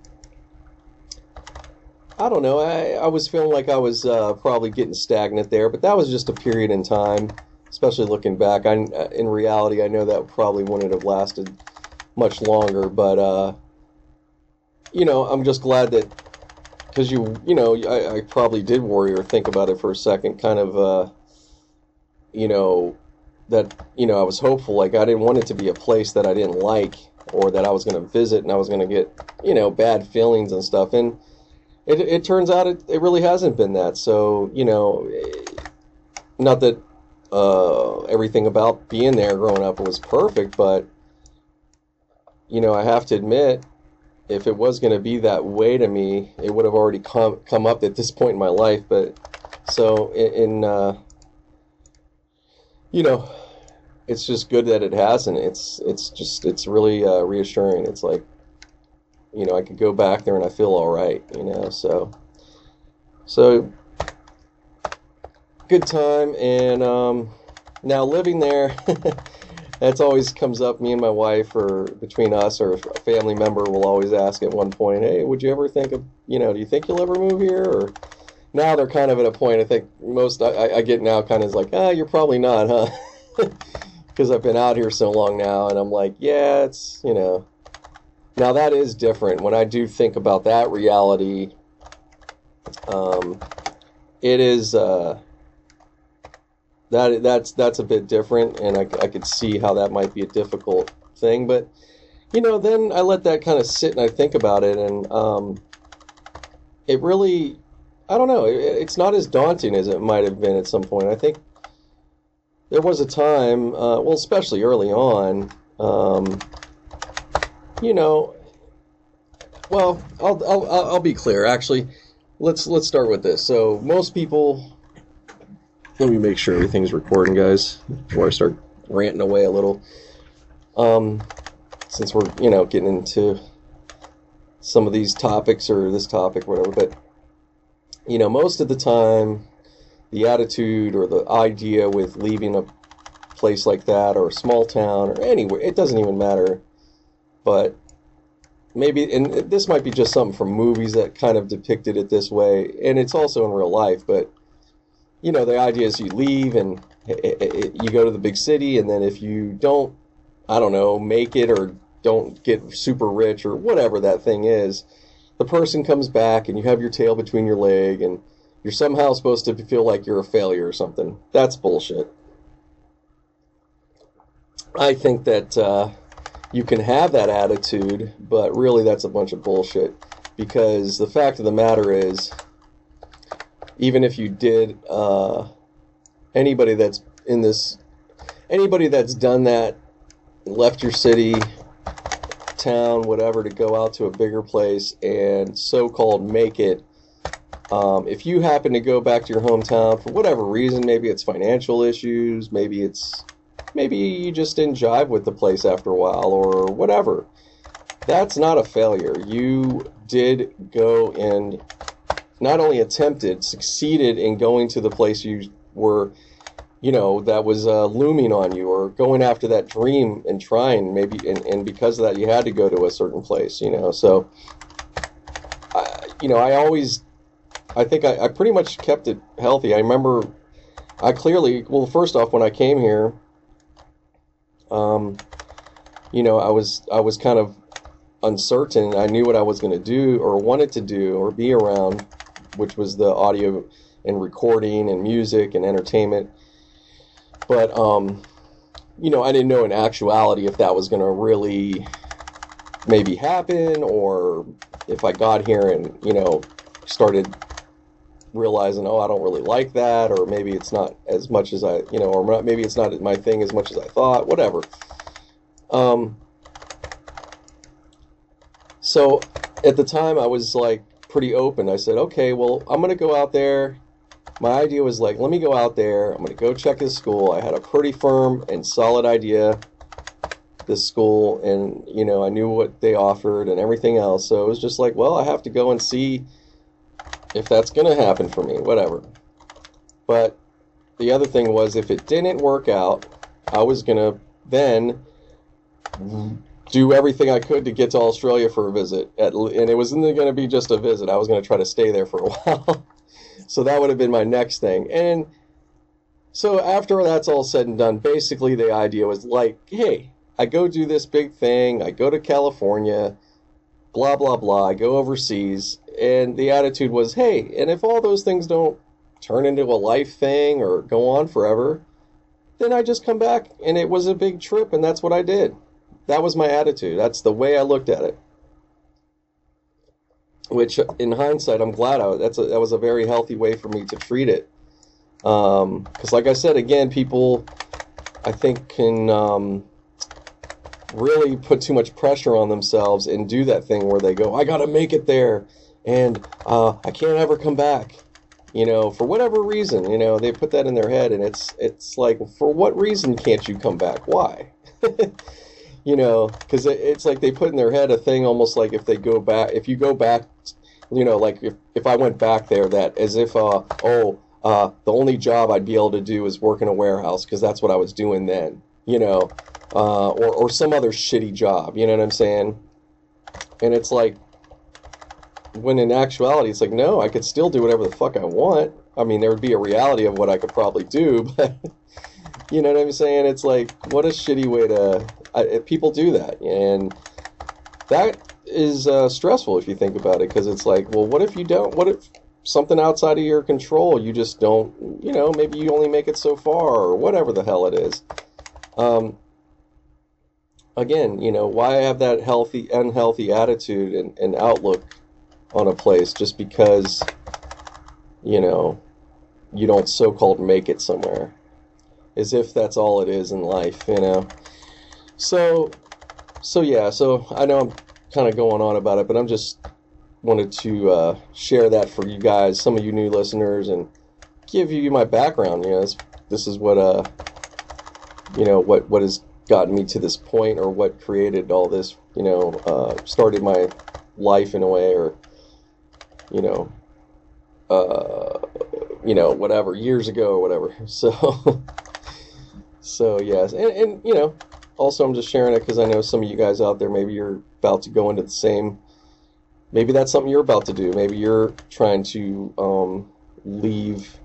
I don't know. I, I was feeling like I was uh, probably getting stagnant there, but that was just a period in time. Especially looking back, I, in reality, I know that probably wouldn't have lasted much longer. But uh, you know, I'm just glad that because you, you know, I, I, probably did worry or think about it for a second, kind of, uh, you know, that you know I was hopeful. Like I didn't want it to be a place that I didn't like or that I was going to visit and I was going to get, you know, bad feelings and stuff. And it, it turns out it, it really hasn't been that. So, you know, not that uh, everything about being there growing up was perfect, but, you know, I have to admit, if it was going to be that way to me, it would have already come come up at this point in my life. But so in, in uh, you know, it's just good that it hasn't. It's it's just it's really uh, reassuring. It's like you know I could go back there and I feel all right. You know, so so good time and um, now living there. [LAUGHS] that's always comes up. Me and my wife, or between us, or a family member will always ask at one point, "Hey, would you ever think of, you know, do you think you'll ever move here?" Or now they're kind of at a point. I think most I, I get now kind of is like, "Ah, you're probably not, huh?" [LAUGHS] Because I've been out here so long now, and I'm like, "Yeah, it's you know." Now that is different. When I do think about that reality, um, it is. Uh, that that's that's a bit different, and I, I could see how that might be a difficult thing. But you know, then I let that kind of sit and I think about it, and um, it really, I don't know, it, it's not as daunting as it might have been at some point. I think there was a time, uh, well, especially early on, um, you know. Well, I'll, I'll I'll be clear. Actually, let's let's start with this. So most people let me make sure everything's recording, guys, before I start ranting away a little. Um, since we're, you know, getting into some of these topics or this topic, whatever, but, you know, most of the time, the attitude or the idea with leaving a place like that or a small town or anywhere, it doesn't even matter. But maybe, and this might be just something from movies that kind of depicted it this way, and it's also in real life, but you know, the idea is you leave and it, it, you go to the big city, and then if you don't, I don't know, make it or don't get super rich or whatever that thing is, the person comes back and you have your tail between your leg and you're somehow supposed to feel like you're a failure or something. That's bullshit. I think that uh, you can have that attitude, but really that's a bunch of bullshit. Because the fact of the matter is, even if you did, uh, anybody that's in this, anybody that's done that, left your city, town, whatever, to go out to a bigger place and so called make it. Um, if you happen to go back to your hometown for whatever reason, maybe it's financial issues, maybe it's maybe you just didn't jive with the place after a while or whatever. That's not a failure. You did go and not only attempted, succeeded in going to the place you were, you know, that was uh, looming on you or going after that dream and trying maybe, and, and because of that, you had to go to a certain place, you know. So, I, you know, I always, I think I, I pretty much kept it healthy. I remember I clearly, well, first off, when I came here, um, you know, I was I was kind of uncertain. I knew what I was going to do or wanted to do or be around, which was the audio and recording and music and entertainment. But um, you know, I didn't know in actuality if that was going to really maybe happen or if I got here and you know started realizing, oh, I don't really like that, or maybe it's not as much as I, you know, or maybe it's not my thing as much as I thought, whatever. Um, so at the time, I was like pretty open. I said, okay, well, I'm going to go out there. My idea was like, let me go out there. I'm going to go check his school. I had a pretty firm and solid idea this school and you know I knew what they offered and everything else so it was just like well I have to go and see if that's going to happen for me, whatever. But the other thing was, if it didn't work out, I was going to then do everything I could to get to Australia for a visit. At, and it wasn't going to be just a visit. I was going to try to stay there for a [LAUGHS] while. so that would have been my next thing. And so after that's all said and done, basically the idea was like, hey, I go do this big thing. I go to California, blah, blah, blah. I go overseas and the attitude was, hey, and if all those things don't turn into a life thing or go on forever, then I just come back and it was a big trip and that's what I did. That was my attitude. That's the way I looked at it. Which, in hindsight, I'm glad I, that's a, that was a very healthy way for me to treat it. Because, um, like I said, again, people, I think, can um, really put too much pressure on themselves and do that thing where they go, I got to make it there and uh, I can't ever come back. You know, for whatever reason, you know, they put that in their head, and it's it's like, for what reason can't you come back? Why? [LAUGHS] you know, because it's like they put in their head a thing almost like if they go back, if you go back, you know, like if if I went back there, that as if, uh, oh, uh, the only job I'd be able to do is work in a warehouse because that's what I was doing then, you know, uh, or or some other shitty job. You know what I'm saying? And it's like when in actuality, it's like, no, I could still do whatever the fuck I want. I mean, there would be a reality of what I could probably do, [LAUGHS] but you know what I'm saying? It's like, what a shitty way to. I, people do that, and that is uh, stressful if you think about it, because it's like, well, what if you don't? What if something outside of your control? You just don't. You know, maybe you only make it so far, or whatever the hell it is. Um, again, you know, why have that healthy, unhealthy attitude and, and outlook on a place just because, you know, you don't so called make it somewhere. As if that's all it is in life, you know. So, so yeah, so I know I'm kind of going on about it, but I'm just wanted to uh, share that for you guys, some of you new listeners, and give you my background. You know, this, this is what uh, you know, what what has gotten me to this point, or what created all this. You know, uh, started my life in a way, or you know, uh, you know, whatever years ago or whatever. [LAUGHS] So, so yes, and, and you know, also I'm just sharing it because I know some of you guys out there maybe you're about to go into the same. Maybe that's something you're about to do. Maybe you're trying to um, leave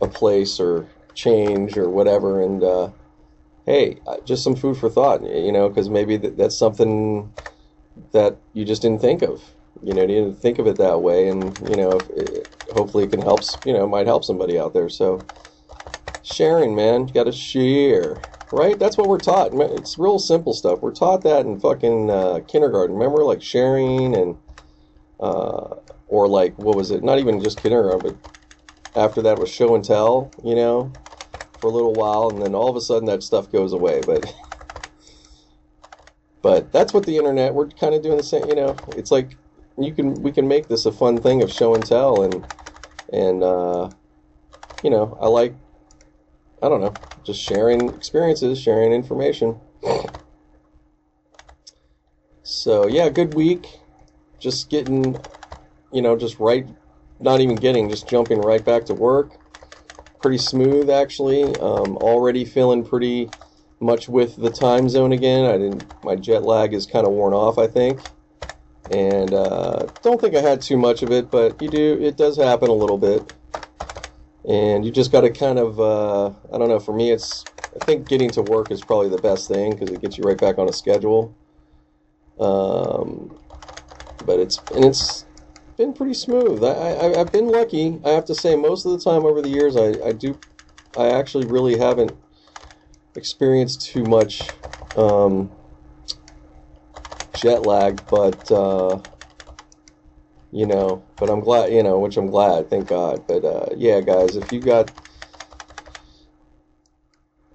a place or change or whatever, and uh, hey, just some food for thought, you know, because maybe that, that's something that you just didn't think of. You know, you didn't think of it that way, and you know, it, hopefully it can help. You know, might help somebody out there. So, sharing, man, you got to share, right? That's what we're taught. It's real simple stuff. We're taught that in fucking uh, kindergarten. Remember, like sharing and, uh, or like what was it? Not even just kindergarten, but after that was show and tell. You know, for a little while, and then all of a sudden that stuff goes away. But [LAUGHS] but that's what the internet. We're kind of doing the same. You know, it's like you can we can make this a fun thing of show and tell, and and uh, you know, I like I don't know, just sharing experiences, sharing information. So yeah, good week. Just getting, you know, just right, not even getting, just jumping right back to work pretty smooth actually. Um, already feeling pretty much with the time zone again. I didn't. My jet lag is kind of worn off, I think, and uh, don't think I had too much of it, but you do. It does happen a little bit, and you just got to kind of. Uh, I don't know. For me, it's. I think getting to work is probably the best thing because it gets you right back on a schedule. Um, but it's and it's been pretty smooth. I, I I've been lucky. I have to say, most of the time over the years, I I do, I actually really haven't experienced too much um, jet lag, but uh, you know, but I'm glad, you know, which I'm glad, thank God. But uh, yeah, guys, if you got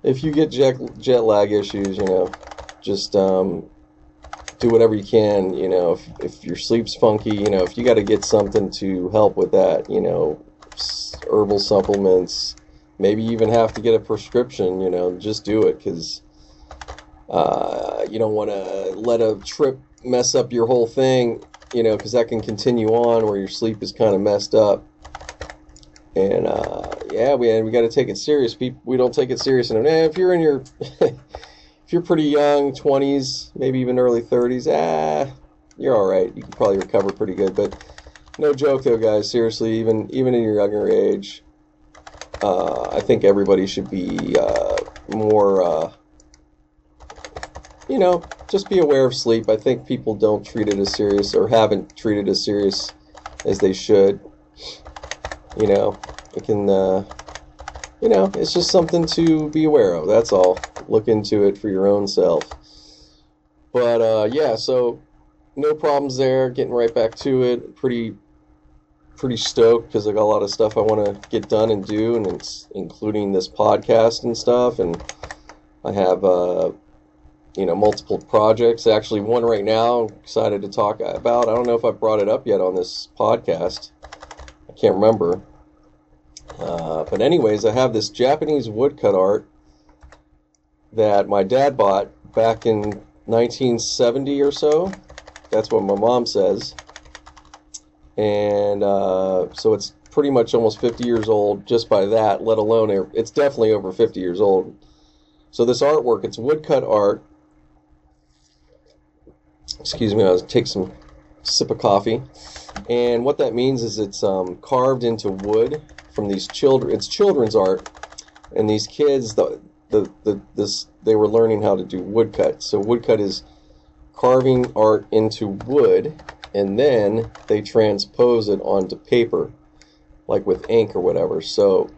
if you get jet jet lag issues, you know, just um, do whatever you can. You know, if if your sleep's funky, you know, if you got to get something to help with that, you know, herbal supplements. Maybe even have to get a prescription. You know, just do it because uh, you don't want to let a trip mess up your whole thing. You know, because that can continue on where your sleep is kind of messed up. And uh, yeah, we we got to take it serious. People, we don't take it serious enough. Eh, if you're in your [LAUGHS] if you're pretty young, 20s, maybe even early 30s, ah, you're all right. You can probably recover pretty good. But no joke, though, guys. Seriously, even even in your younger age, uh, I think everybody should be uh, more, uh, you know, just be aware of sleep. I think people don't treat it as serious or haven't treated as serious as they should. You know, it can, uh, you know, it's just something to be aware of. That's all. Look into it for your own self. But uh, yeah, so no problems there. Getting right back to it. Pretty, pretty stoked because I got a lot of stuff I want to get done and do, and it's including this podcast and stuff. And I have, uh, you know, multiple projects. Actually, one right now. Excited to talk about. I don't know if I brought it up yet on this podcast. I can't remember. Uh, but anyways, I have this Japanese woodcut art that my dad bought back in 1970 or so. That's what my mom says. And uh, so it's pretty much almost 50 years old just by that, let alone it's definitely over 50 years old. So this artwork, it's woodcut art. Excuse me, I'll take some sip of coffee. And what that means is it's um, carved into wood from these children. It's children's art, and these kids, the, the the this they were learning how to do woodcut. So woodcut is carving art into wood, and then they transpose it onto paper, like with ink or whatever. So,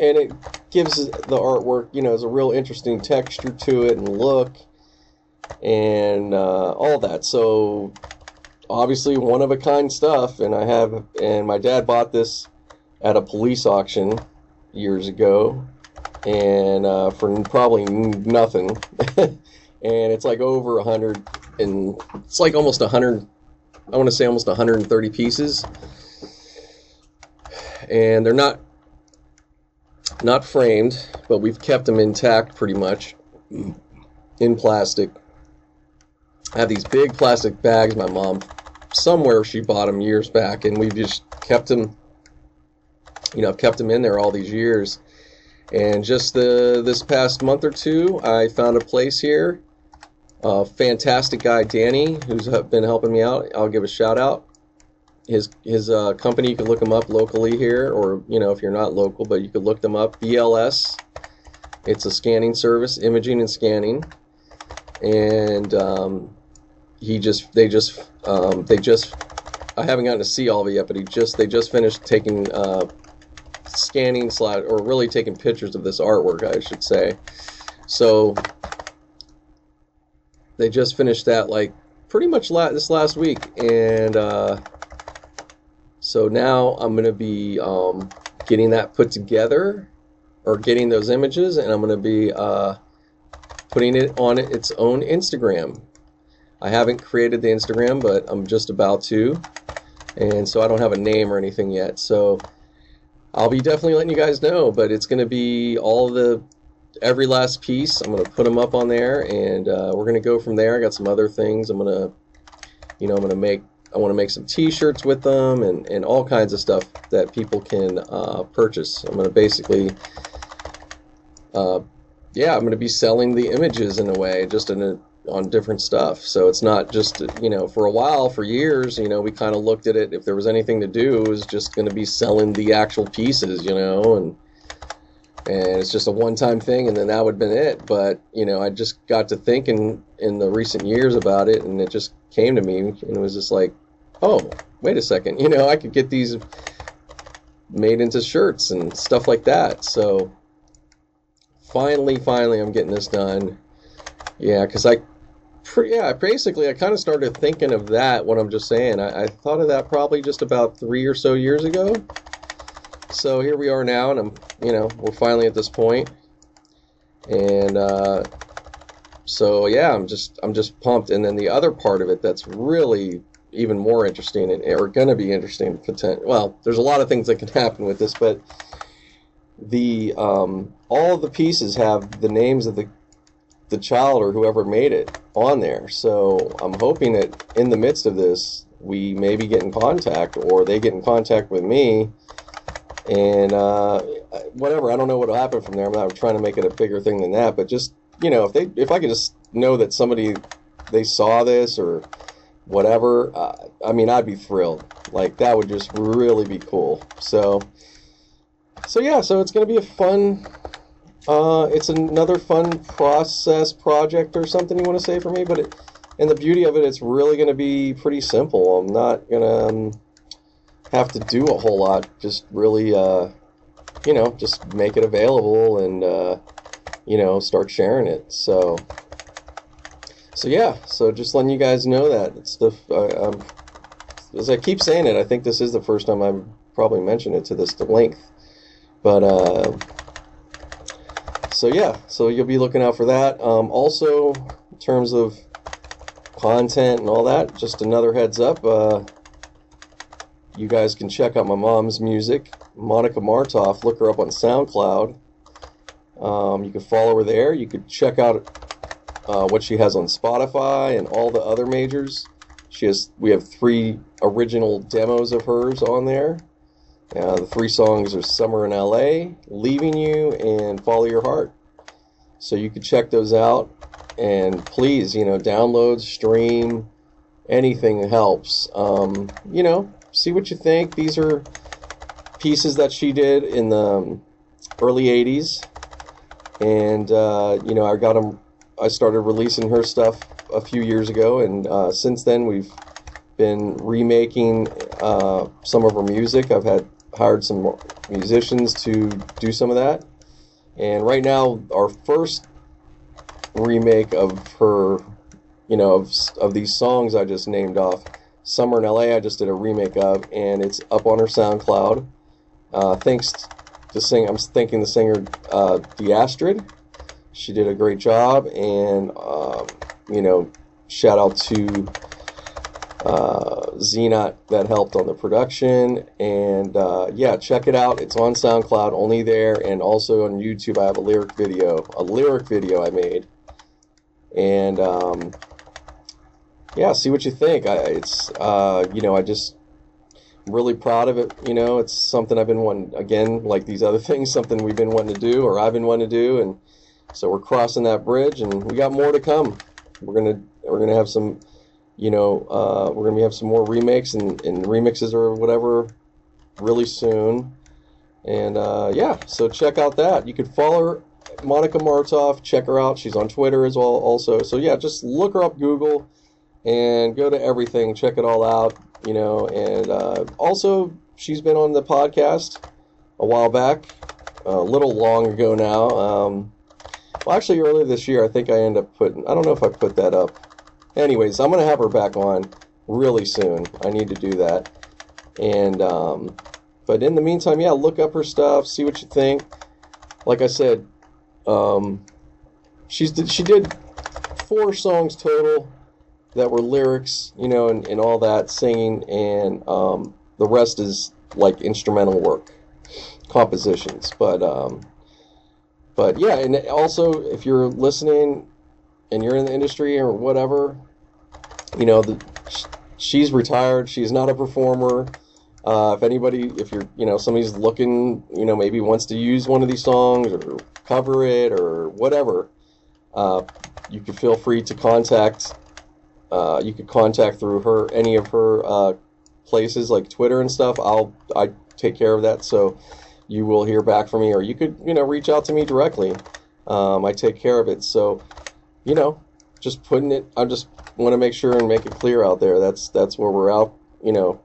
and it gives the artwork, you know, is a real interesting texture to it and look, and uh, all that. So obviously one of a kind stuff and I have and my dad bought this at a police auction years ago and uh, for probably nothing. [LAUGHS] And it's like over a hundred and it's like almost a hundred I want to say almost 130 pieces. And they're not not framed but we've kept them intact pretty much in plastic I have these big plastic bags my mom somewhere she bought them years back and we've just kept them you know I've kept them in there all these years. And just the this past month or two I found a place here uh, fantastic guy Danny who's been helping me out. I'll give a shout out. His his uh, company you can look them up locally here or you know if you're not local but you could look them up. BLS It's a scanning service, imaging and scanning, and um, he just they just um, they just I haven't gotten to see all of it yet, but he just they just finished taking uh, scanning slide or really taking pictures of this artwork, I should say. So they just finished that like pretty much la- this last week, and uh, so now I'm gonna be um, getting that put together or getting those images, and I'm gonna be uh, putting it on its own Instagram. I haven't created the Instagram, but I'm just about to, and so I don't have a name or anything yet. So I'll be definitely letting you guys know, but it's gonna be all the every last piece. I'm gonna put them up on there, and uh, we're gonna go from there. I got some other things. I'm gonna, you know, I'm gonna make. I want to make some T-shirts with them and, and all kinds of stuff that people can uh, purchase. I'm gonna basically, uh, yeah, I'm gonna be selling the images in a way, just in a on different stuff. So it's not just you know for a while, for years, you know, we kind of looked at it. If there was anything to do, it was just going to be selling the actual pieces, you know, and and it's just a one-time thing and then that would have been it but you know i just got to thinking in the recent years about it and it just came to me and it was just like oh wait a second [LAUGHS] you know i could get these made into shirts and stuff like that so finally finally i'm getting this done yeah because i yeah basically i kind of started thinking of that what i'm just saying I, I thought of that probably just about three or so years ago so here we are now, and I'm, you know, we're finally at this point. and uh, so yeah, I'm just, I'm just pumped. And then the other part of it that's really even more interesting, and or going to be interesting, potent. Well, there's a lot of things that can happen with this, but the um, all the pieces have the names of the the child or whoever made it on there. So I'm hoping that in the midst of this, we maybe get in contact, or they get in contact with me and uh, whatever. I don't know what'll happen from there. I'm not trying to make it a bigger thing than that, but just you know, if they if I could just know that somebody they saw this or whatever, uh, I mean, I'd be thrilled. Like that would just really be cool. So, so yeah, so it's gonna be a fun. Uh, it's another fun process project or something you want to say for me, but it, and the beauty of it, it's really going to be pretty simple. I'm not gonna. Um, have to do a whole lot. Just really, uh, you know, just make it available and, uh, you know, start sharing it. So, so yeah. So just letting you guys know that it's the. Uh, um, as I keep saying it, I think this is the first time I've probably mentioned it to this length. But uh, so yeah, so you'll be looking out for that. Um, also, in terms of content and all that, just another heads up. Uh, you guys can check out my mom's music, Monica Martoff. Look her up on SoundCloud. Um, you can follow her there. You could check out uh, what she has on Spotify and all the other majors. She has. We have three original demos of hers on there. Uh, the three songs are "Summer in L.A.," "Leaving You," and "Follow Your Heart." So you could check those out, and please, you know, download, stream, anything helps. Um, you know, see what you think. These are pieces that she did in the um, early 80s. And, uh, you know, I got them, I started releasing her stuff a few years ago. And uh, since then, we've been remaking uh, some of her music. I've had hired some musicians to do some of that. And right now, our first remake of her, you know, of, of these songs I just named off Summer in LA, I just did a remake of, and it's up on her SoundCloud. Uh, thanks to sing, I'm thanking the singer uh, Astrid. She did a great job, and um, you know, shout out to uh, Zenot that helped on the production. And uh, yeah, check it out. It's on SoundCloud, only there, and also on YouTube. I have a lyric video, a lyric video I made, and um, yeah, see what you think. I, it's uh, you know, I just really proud of it. You know, it's something I've been wanting again, like these other [LAUGHS] things, something we've been wanting to do, or I've been wanting to do, and so we're crossing that bridge, and we got more to come. We're gonna we're gonna have some, you know, uh, we're gonna have some more remakes and, and remixes or whatever really soon. And uh, yeah, so check out that. You could follow her Monica Martov, check her out. She's on Twitter as well, also. So yeah, just look her up, Google, and go to everything. Check it all out. You know, and uh, also she's been on the podcast a while back, a little long ago now. Um, well, actually, earlier this year, I think I ended up putting. I don't know if I put that up. Anyways, I'm gonna have her back on really soon. I need to do that. And um, but in the meantime, yeah, look up her stuff, see what you think. Like I said, um, she's she did four songs total that were lyrics, you know, and, and all that singing, and um, the rest is like instrumental work, compositions. But um, but yeah, and also if you're listening and you're in the industry or whatever, you know, the, she's retired. She's not a performer. Uh, if anybody, if you're, you know, somebody's looking, you know, maybe wants to use one of these songs or cover it or whatever, uh, you could feel free to contact. Uh, you could contact through her any of her uh, places like Twitter and stuff. I'll I take care of that, so you will hear back from me, or you could, you know, reach out to me directly. Um, I take care of it. So, you know, just putting it. I just want to make sure and make it clear out there. That's that's where we're out. You know,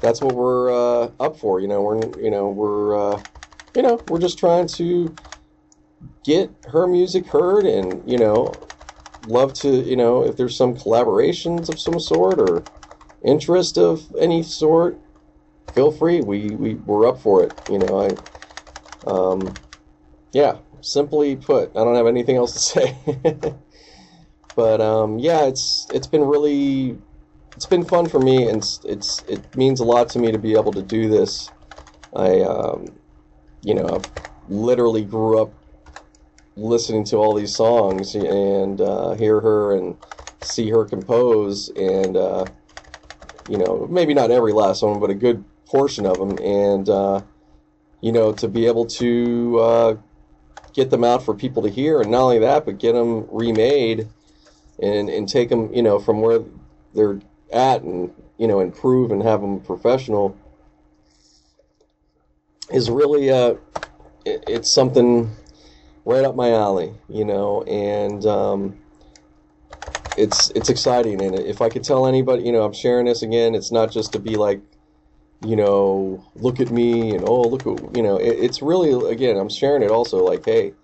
that's what we're uh, up for. You know, we're you know we're uh, you know we're just trying to get her music heard, and you know, love to you know if there's some collaborations of some sort or interest of any sort, feel free. We we we're up for it. You know, I um, yeah. Simply put, I don't have anything else to [LAUGHS] say. But um, yeah, it's it's been really it's been fun for me, and it's, it's it means a lot to me to be able to do this. I um, you know I've literally grew up listening to all these songs and uh, hear her and see her compose, and uh, you know maybe not every last one, but a good portion of them, and uh, you know to be able to uh, get them out for people to hear, and not only that, but get them remade and and take them, you know, from where they're at, and you know, improve and have them professional is really uh, it, it's something right up my alley, you know, and um, it's it's exciting. And if I could tell anybody, you know, I'm sharing this again. It's not just to be like, you know, look at me and oh look you know. It, it's really again, I'm sharing it also like, hey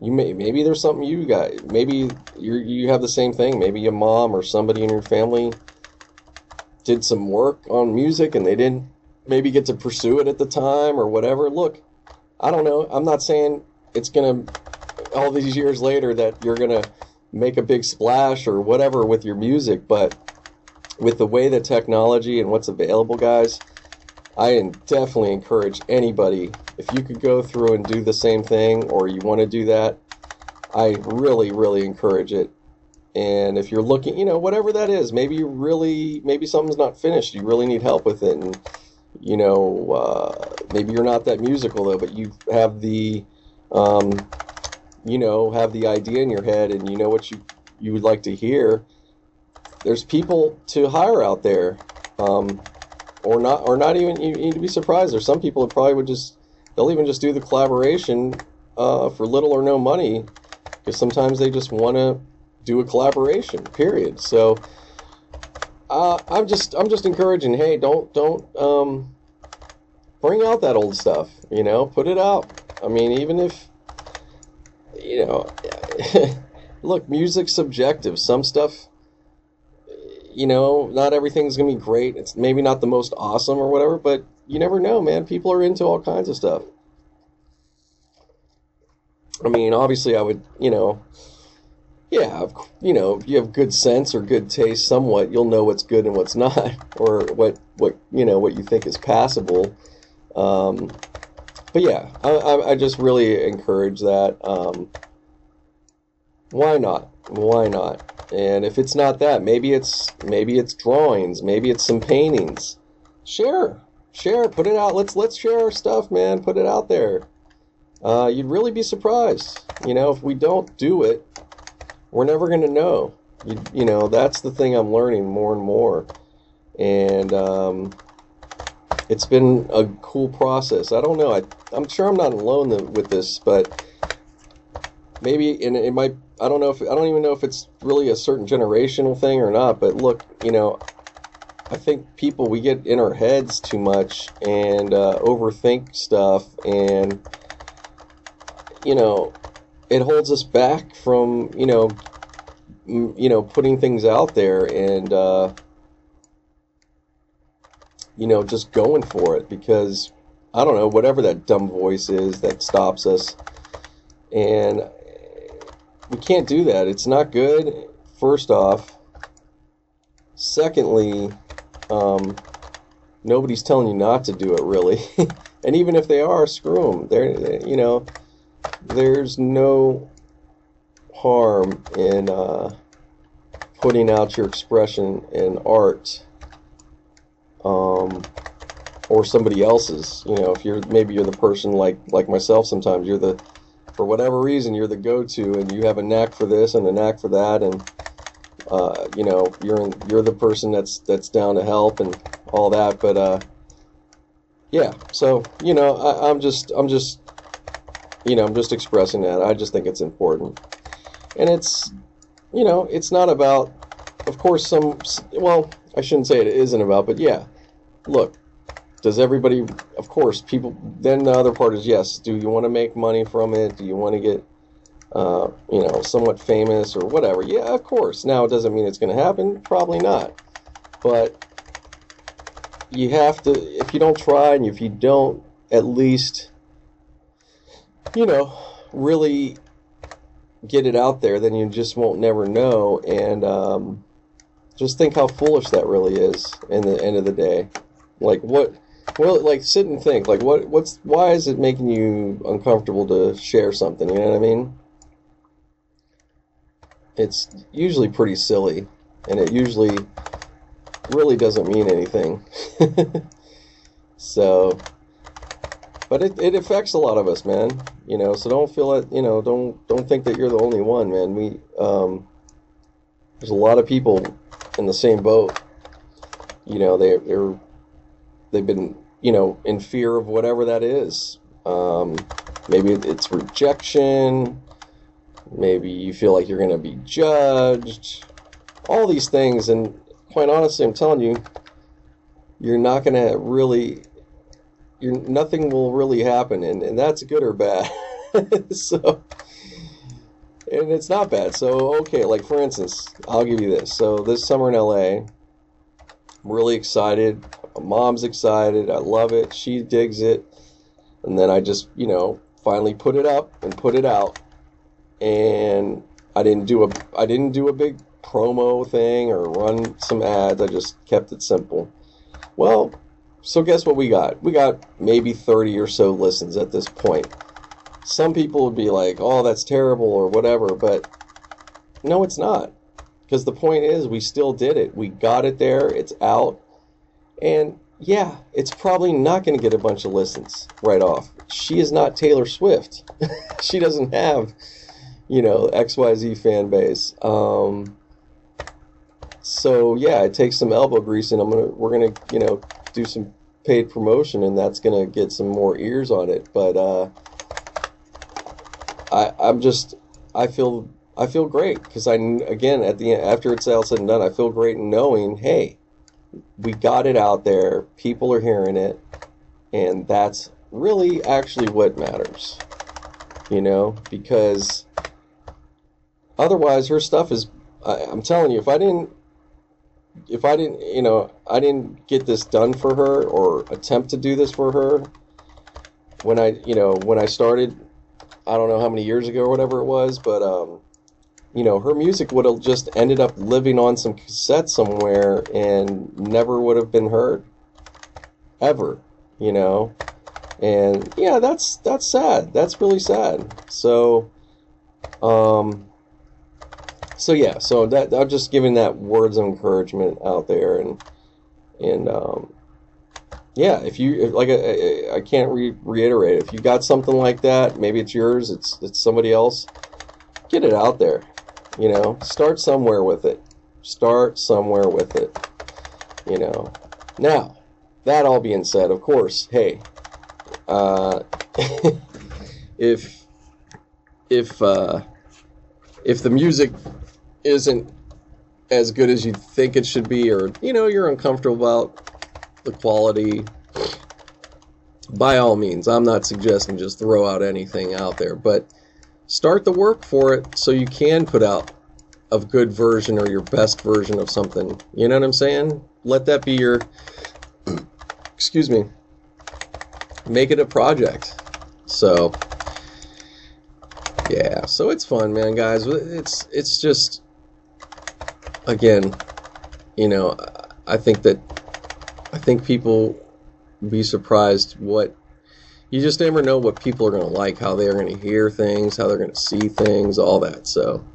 you may maybe there's something you got. Maybe you you have the same thing. Maybe your mom or somebody in your family did some work on music and they didn't maybe get to pursue it at the time or whatever. Look i don't know. I'm not saying it's gonna all these years later that you're gonna make a big splash or whatever with your music but with the way that technology and what's available guys i definitely encourage anybody if you could go through and do the same thing or you want to do that, I really, really encourage it. And if you're looking, you know, whatever that is, maybe you really, maybe something's not finished, you really need help with it. And, you know, uh, maybe you're not that musical though, but you have the, um, you know, have the idea in your head and you know what you, you would like to hear. There's people to hire out there. Um, or not, or not even, you need to be surprised. There's some people that probably would just they'll even just do the collaboration uh, for little or no money because sometimes they just want to do a collaboration. Period. So uh, I'm just I'm just encouraging. Hey, don't don't um, bring out that old stuff. You know, put it out. I mean, even if you know, [LAUGHS] look, music's subjective. Some stuff. You know, not everything's gonna be great. It's maybe not the most awesome or whatever, but you never know, man. People are into all kinds of stuff. I mean, obviously, I would, you know, yeah, you know, you have good sense or good taste somewhat, you'll know what's good and what's [LAUGHS] not, or what, what you know, what you think is passable. Um, but yeah, I, I just really encourage that. Um, why not? Why not? And if it's not that, maybe it's maybe it's drawings, maybe it's some paintings. Share, share, put it out. Let's let's share our stuff, man. Put it out there. Uh, you'd really be surprised. You know, if we don't do it, we're never to know. You, you, know, that's the thing I'm learning more and more. And um, it's been a cool process. I don't know. I, I'm sure I'm not alone with this, but maybe and it might I don't know if I don't even know if it's really a certain generational thing or not, but look, you know, I think people we get in our heads too much and uh, overthink stuff, and you know, it holds us back from you know, m- you know, putting things out there and uh, you know just going for it because I don't know whatever that dumb voice is that stops us, and we can't do that. It's not good. First off, secondly um, nobody's telling you not to do it really [LAUGHS] and even if they are screw them they're you know there's no harm in uh, putting out your expression in art um, or somebody else's you know if you're maybe you're the person like like myself sometimes you're the for whatever reason you're the go-to and you have a knack for this and a knack for that and uh, you know you're in, you're the person that's that's down to help and all that. But uh yeah so you know I, i'm just i'm just you know i'm just expressing that. I just think it's important. And it's you know it's not about of course some well i shouldn't say it isn't about but yeah look does everybody of course people then the other part is yes do you want to make money from it do you want to get uh, you know, somewhat famous or whatever. Yeah, of course. Now, it doesn't mean it's going to happen. Probably not. But you have to, if you don't try and if you don't at least, you know, really get it out there, then you just won't never know. And um, just think how foolish that really is in the end of the day. Like, what. Well, like sit and think. Like, what? What's? Why is it making you uncomfortable to share something? You know what I mean? it's usually pretty silly and it usually really doesn't mean anything. [LAUGHS] so, but it, it affects a lot of us, man. You know, so don't feel it. You know, don't don't think that you're the only one, man. We um, there's a lot of people in the same boat. You know, they they're they've been you know in fear of whatever that is. Um, maybe it's rejection maybe you feel like you're going to be judged, all these things. And quite honestly, I'm telling you, you're not going to really, you're, nothing will really happen. And, and that's good or bad. [LAUGHS] so, and it's not bad. So, okay, like for instance, I'll give you this. So, this summer in LA, I'm really excited. My mom's excited. I love it. She digs it. And then I just, you know, finally put it up and put it out and I didn't do a I didn't do a big promo thing or run some ads. I just kept it simple. Well, so guess what we got? We got maybe 30 or so listens at this point. Some people would be like, "Oh, that's terrible" or whatever, but no, it's not. Because the point is, we still did it. We got it there. It's out. And yeah, it's probably not going to get a bunch of listens right off. She is not Taylor Swift. [LAUGHS] she doesn't have you know, XYZ fan base. Um, so yeah, it takes some elbow grease, and I'm gonna we're gonna you know do some paid promotion, and that's gonna get some more ears on it. But uh, I I'm just I feel I feel great because I again at the after it's all said and done, I feel great knowing hey, we got it out there, people are hearing it, and that's really actually what matters, you know, because otherwise her stuff is I, i'm telling you if i didn't if i didn't you know i didn't get this done for her or attempt to do this for her when i you know when i started i don't know how many years ago or whatever it was but um you know her music would have just ended up living on some cassette somewhere and never would have been heard ever you know? And yeah that's that's sad. That's really sad. So um so yeah, so that I'm just giving that words of encouragement out there, and and um, yeah, if you if, like I, I can't re- reiterate, if you got something like that, maybe it's yours, it's it's somebody else, get it out there, you know, start somewhere with it, start somewhere with it, you know. Now, that all being said, of course, hey, uh, [LAUGHS] if if uh, if the music isn't as good as you think it should be, or you know you're uncomfortable about the quality, by all means, I'm not suggesting just throw out anything out there, but start the work for it so you can put out a good version or your best version of something. You know what I'm saying? Let that be your [CLEARS THROAT] excuse me. Make it a project. So yeah, so it's fun, man, guys. It's it's just again, you know, I think that I think people be surprised what you just never know what people are going to like, how they're going to hear things, how they're going to see things, all that. So,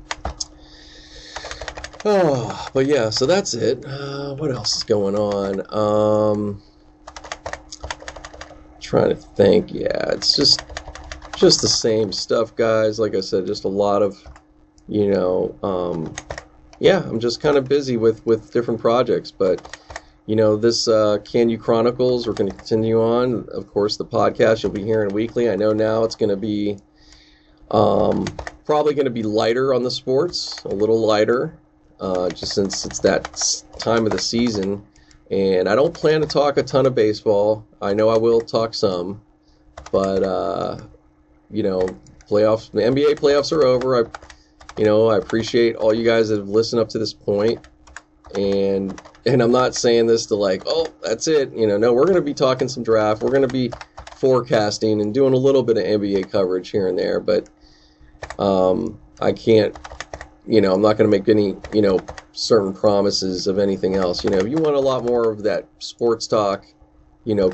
oh, [SIGHS] but yeah, so that's it. Uh, what else is going on? Um, trying to think. Yeah, it's just just the same stuff, guys. Like I said, just a lot of, you know, um, yeah, I'm just kind of busy with with different projects, but you know, this uh, Can You Chronicles, we're going to continue on. Of course, the podcast you'll be hearing weekly. I know now it's going to be um, probably going to be lighter on the sports, a little lighter, uh, just since it's that time of the season. And I don't plan to talk a ton of baseball. I know I will talk some, but uh, you know, playoffs, the NBA playoffs are over. I, you know, I appreciate all you guys that have listened up to this point, and and I'm not saying this to like, oh, that's it. You know, no, we're going to be talking some draft. We're going to be forecasting and doing a little bit of NBA coverage here and there, but um, I can't, you know, I'm not going to make any, you know, certain promises of anything else. You know, if you want a lot more of that sports talk, you know,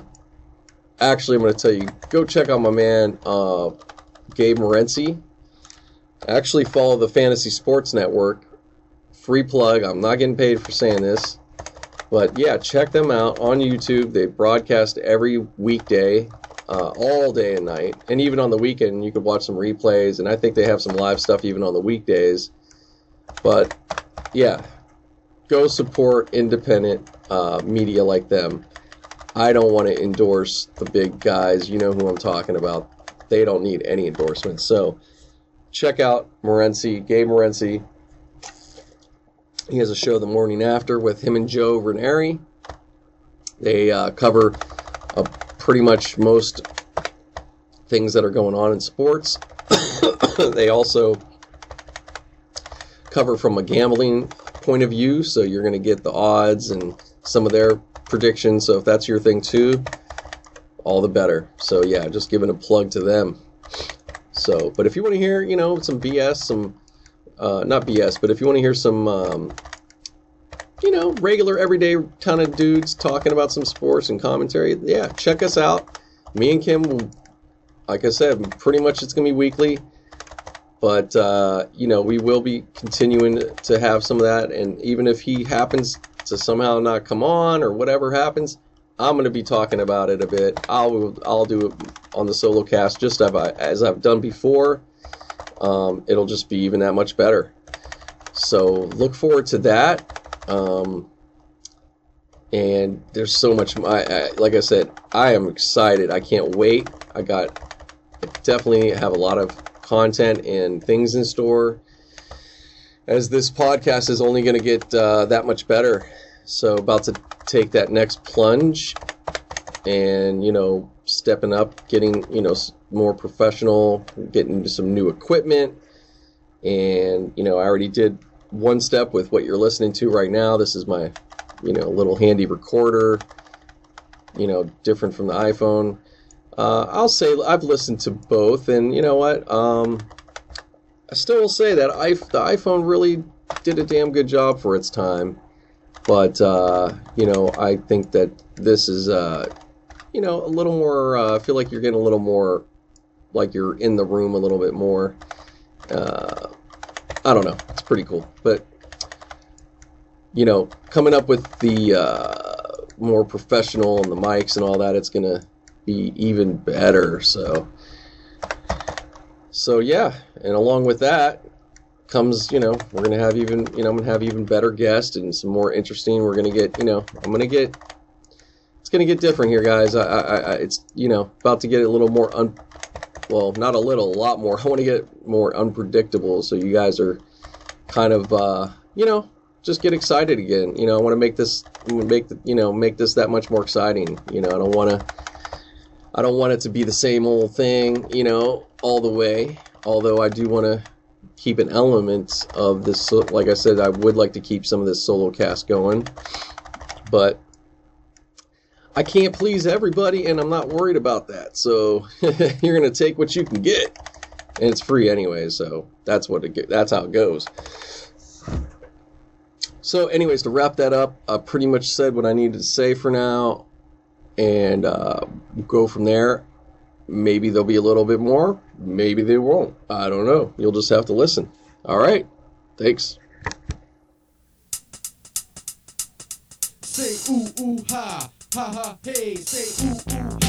actually, I'm going to tell you, go check out my man, uh, Gabe Morency. Actually, follow the Fantasy Sports Network. Free plug. I'm not getting paid for saying this. But yeah, check them out on YouTube. They broadcast every weekday, uh, all day and night, and even on the weekend you could watch some replays. And I think they have some live stuff even on the weekdays. But yeah, go support independent uh, media like them. I don't want to endorse the big guys. You know who I'm talking about. They don't need any endorsements. So check out Morency, Gabe Morency. He has a show the morning after with him and Joe Ranieri. They uh, cover uh, pretty much most things that are going on in sports. [COUGHS] they also cover from a gambling point of view, so you're going to get the odds and some of their predictions. So if that's your thing too, all the better. So yeah, just giving a plug to them. So, but if you want to hear, you know, some BS, some uh, not BS, but if you want to hear some, um, you know, regular everyday kind of dudes talking about some sports and commentary, yeah, check us out. Me and Kim like I said, pretty much it's gonna be weekly, but uh, you know, we will be continuing to have some of that. And even if he happens to somehow not come on or whatever happens, I'm going to be talking about it a bit. I'll I'll do it on the solo cast just as, I, as I've done before um, it'll just be even that much better. So look forward to that. Um, and there's so much. I, I, like I said, I am excited. I can't wait. I got I definitely have a lot of content and things in store. As this podcast is only going to get uh, that much better. So about to take that next plunge, and you know, stepping up, getting you know more professional, getting some new equipment. And, you know, I already did one step with what you're listening to right now. This is my, you know, little handy recorder, you know, different from the iPhone. Uh, I'll say I've listened to both, and you know what? Um, I still will say that I, the iPhone really did a damn good job for its time. But, uh, you know, I think that this is, uh, you know, a little more, uh, I feel like you're getting a little more like you're in the room a little bit more. Uh, I don't know. It's pretty cool. But, you know, coming up with the uh, more professional and the mics and all that, it's going to be even better. So, so yeah. And along with that comes, you know, we're to have even, you know, I'm to have even better guests and some more interesting. We're to get, you know, I'm to get it's going to get different here, guys. I, I, I, it's you know about to get a little more un, well, not a little, a lot more. [LAUGHS] I want to get more unpredictable, so you guys are kind of, uh, you know, just get excited again. You know, I want to make this, make the, you know, make this that much more exciting. You know, I don't want to, I don't want it to be the same old thing. You know, all the way. Although I do want to keep an element of this. Like I said, I would like to keep some of this solo cast going, but I can't please everybody, and I'm not worried about that. So [LAUGHS] you're gonna take what you can get, and it's free anyway. So that's what it. That's how it goes. So, anyways, to wrap that up, I pretty much said what I needed to say for now, and uh, go from there. Maybe there'll be a little bit more. Maybe they won't. I don't know. You'll just have to listen. All right. Thanks. Say ooh ooh ha ha ha hey. Say ooh ooh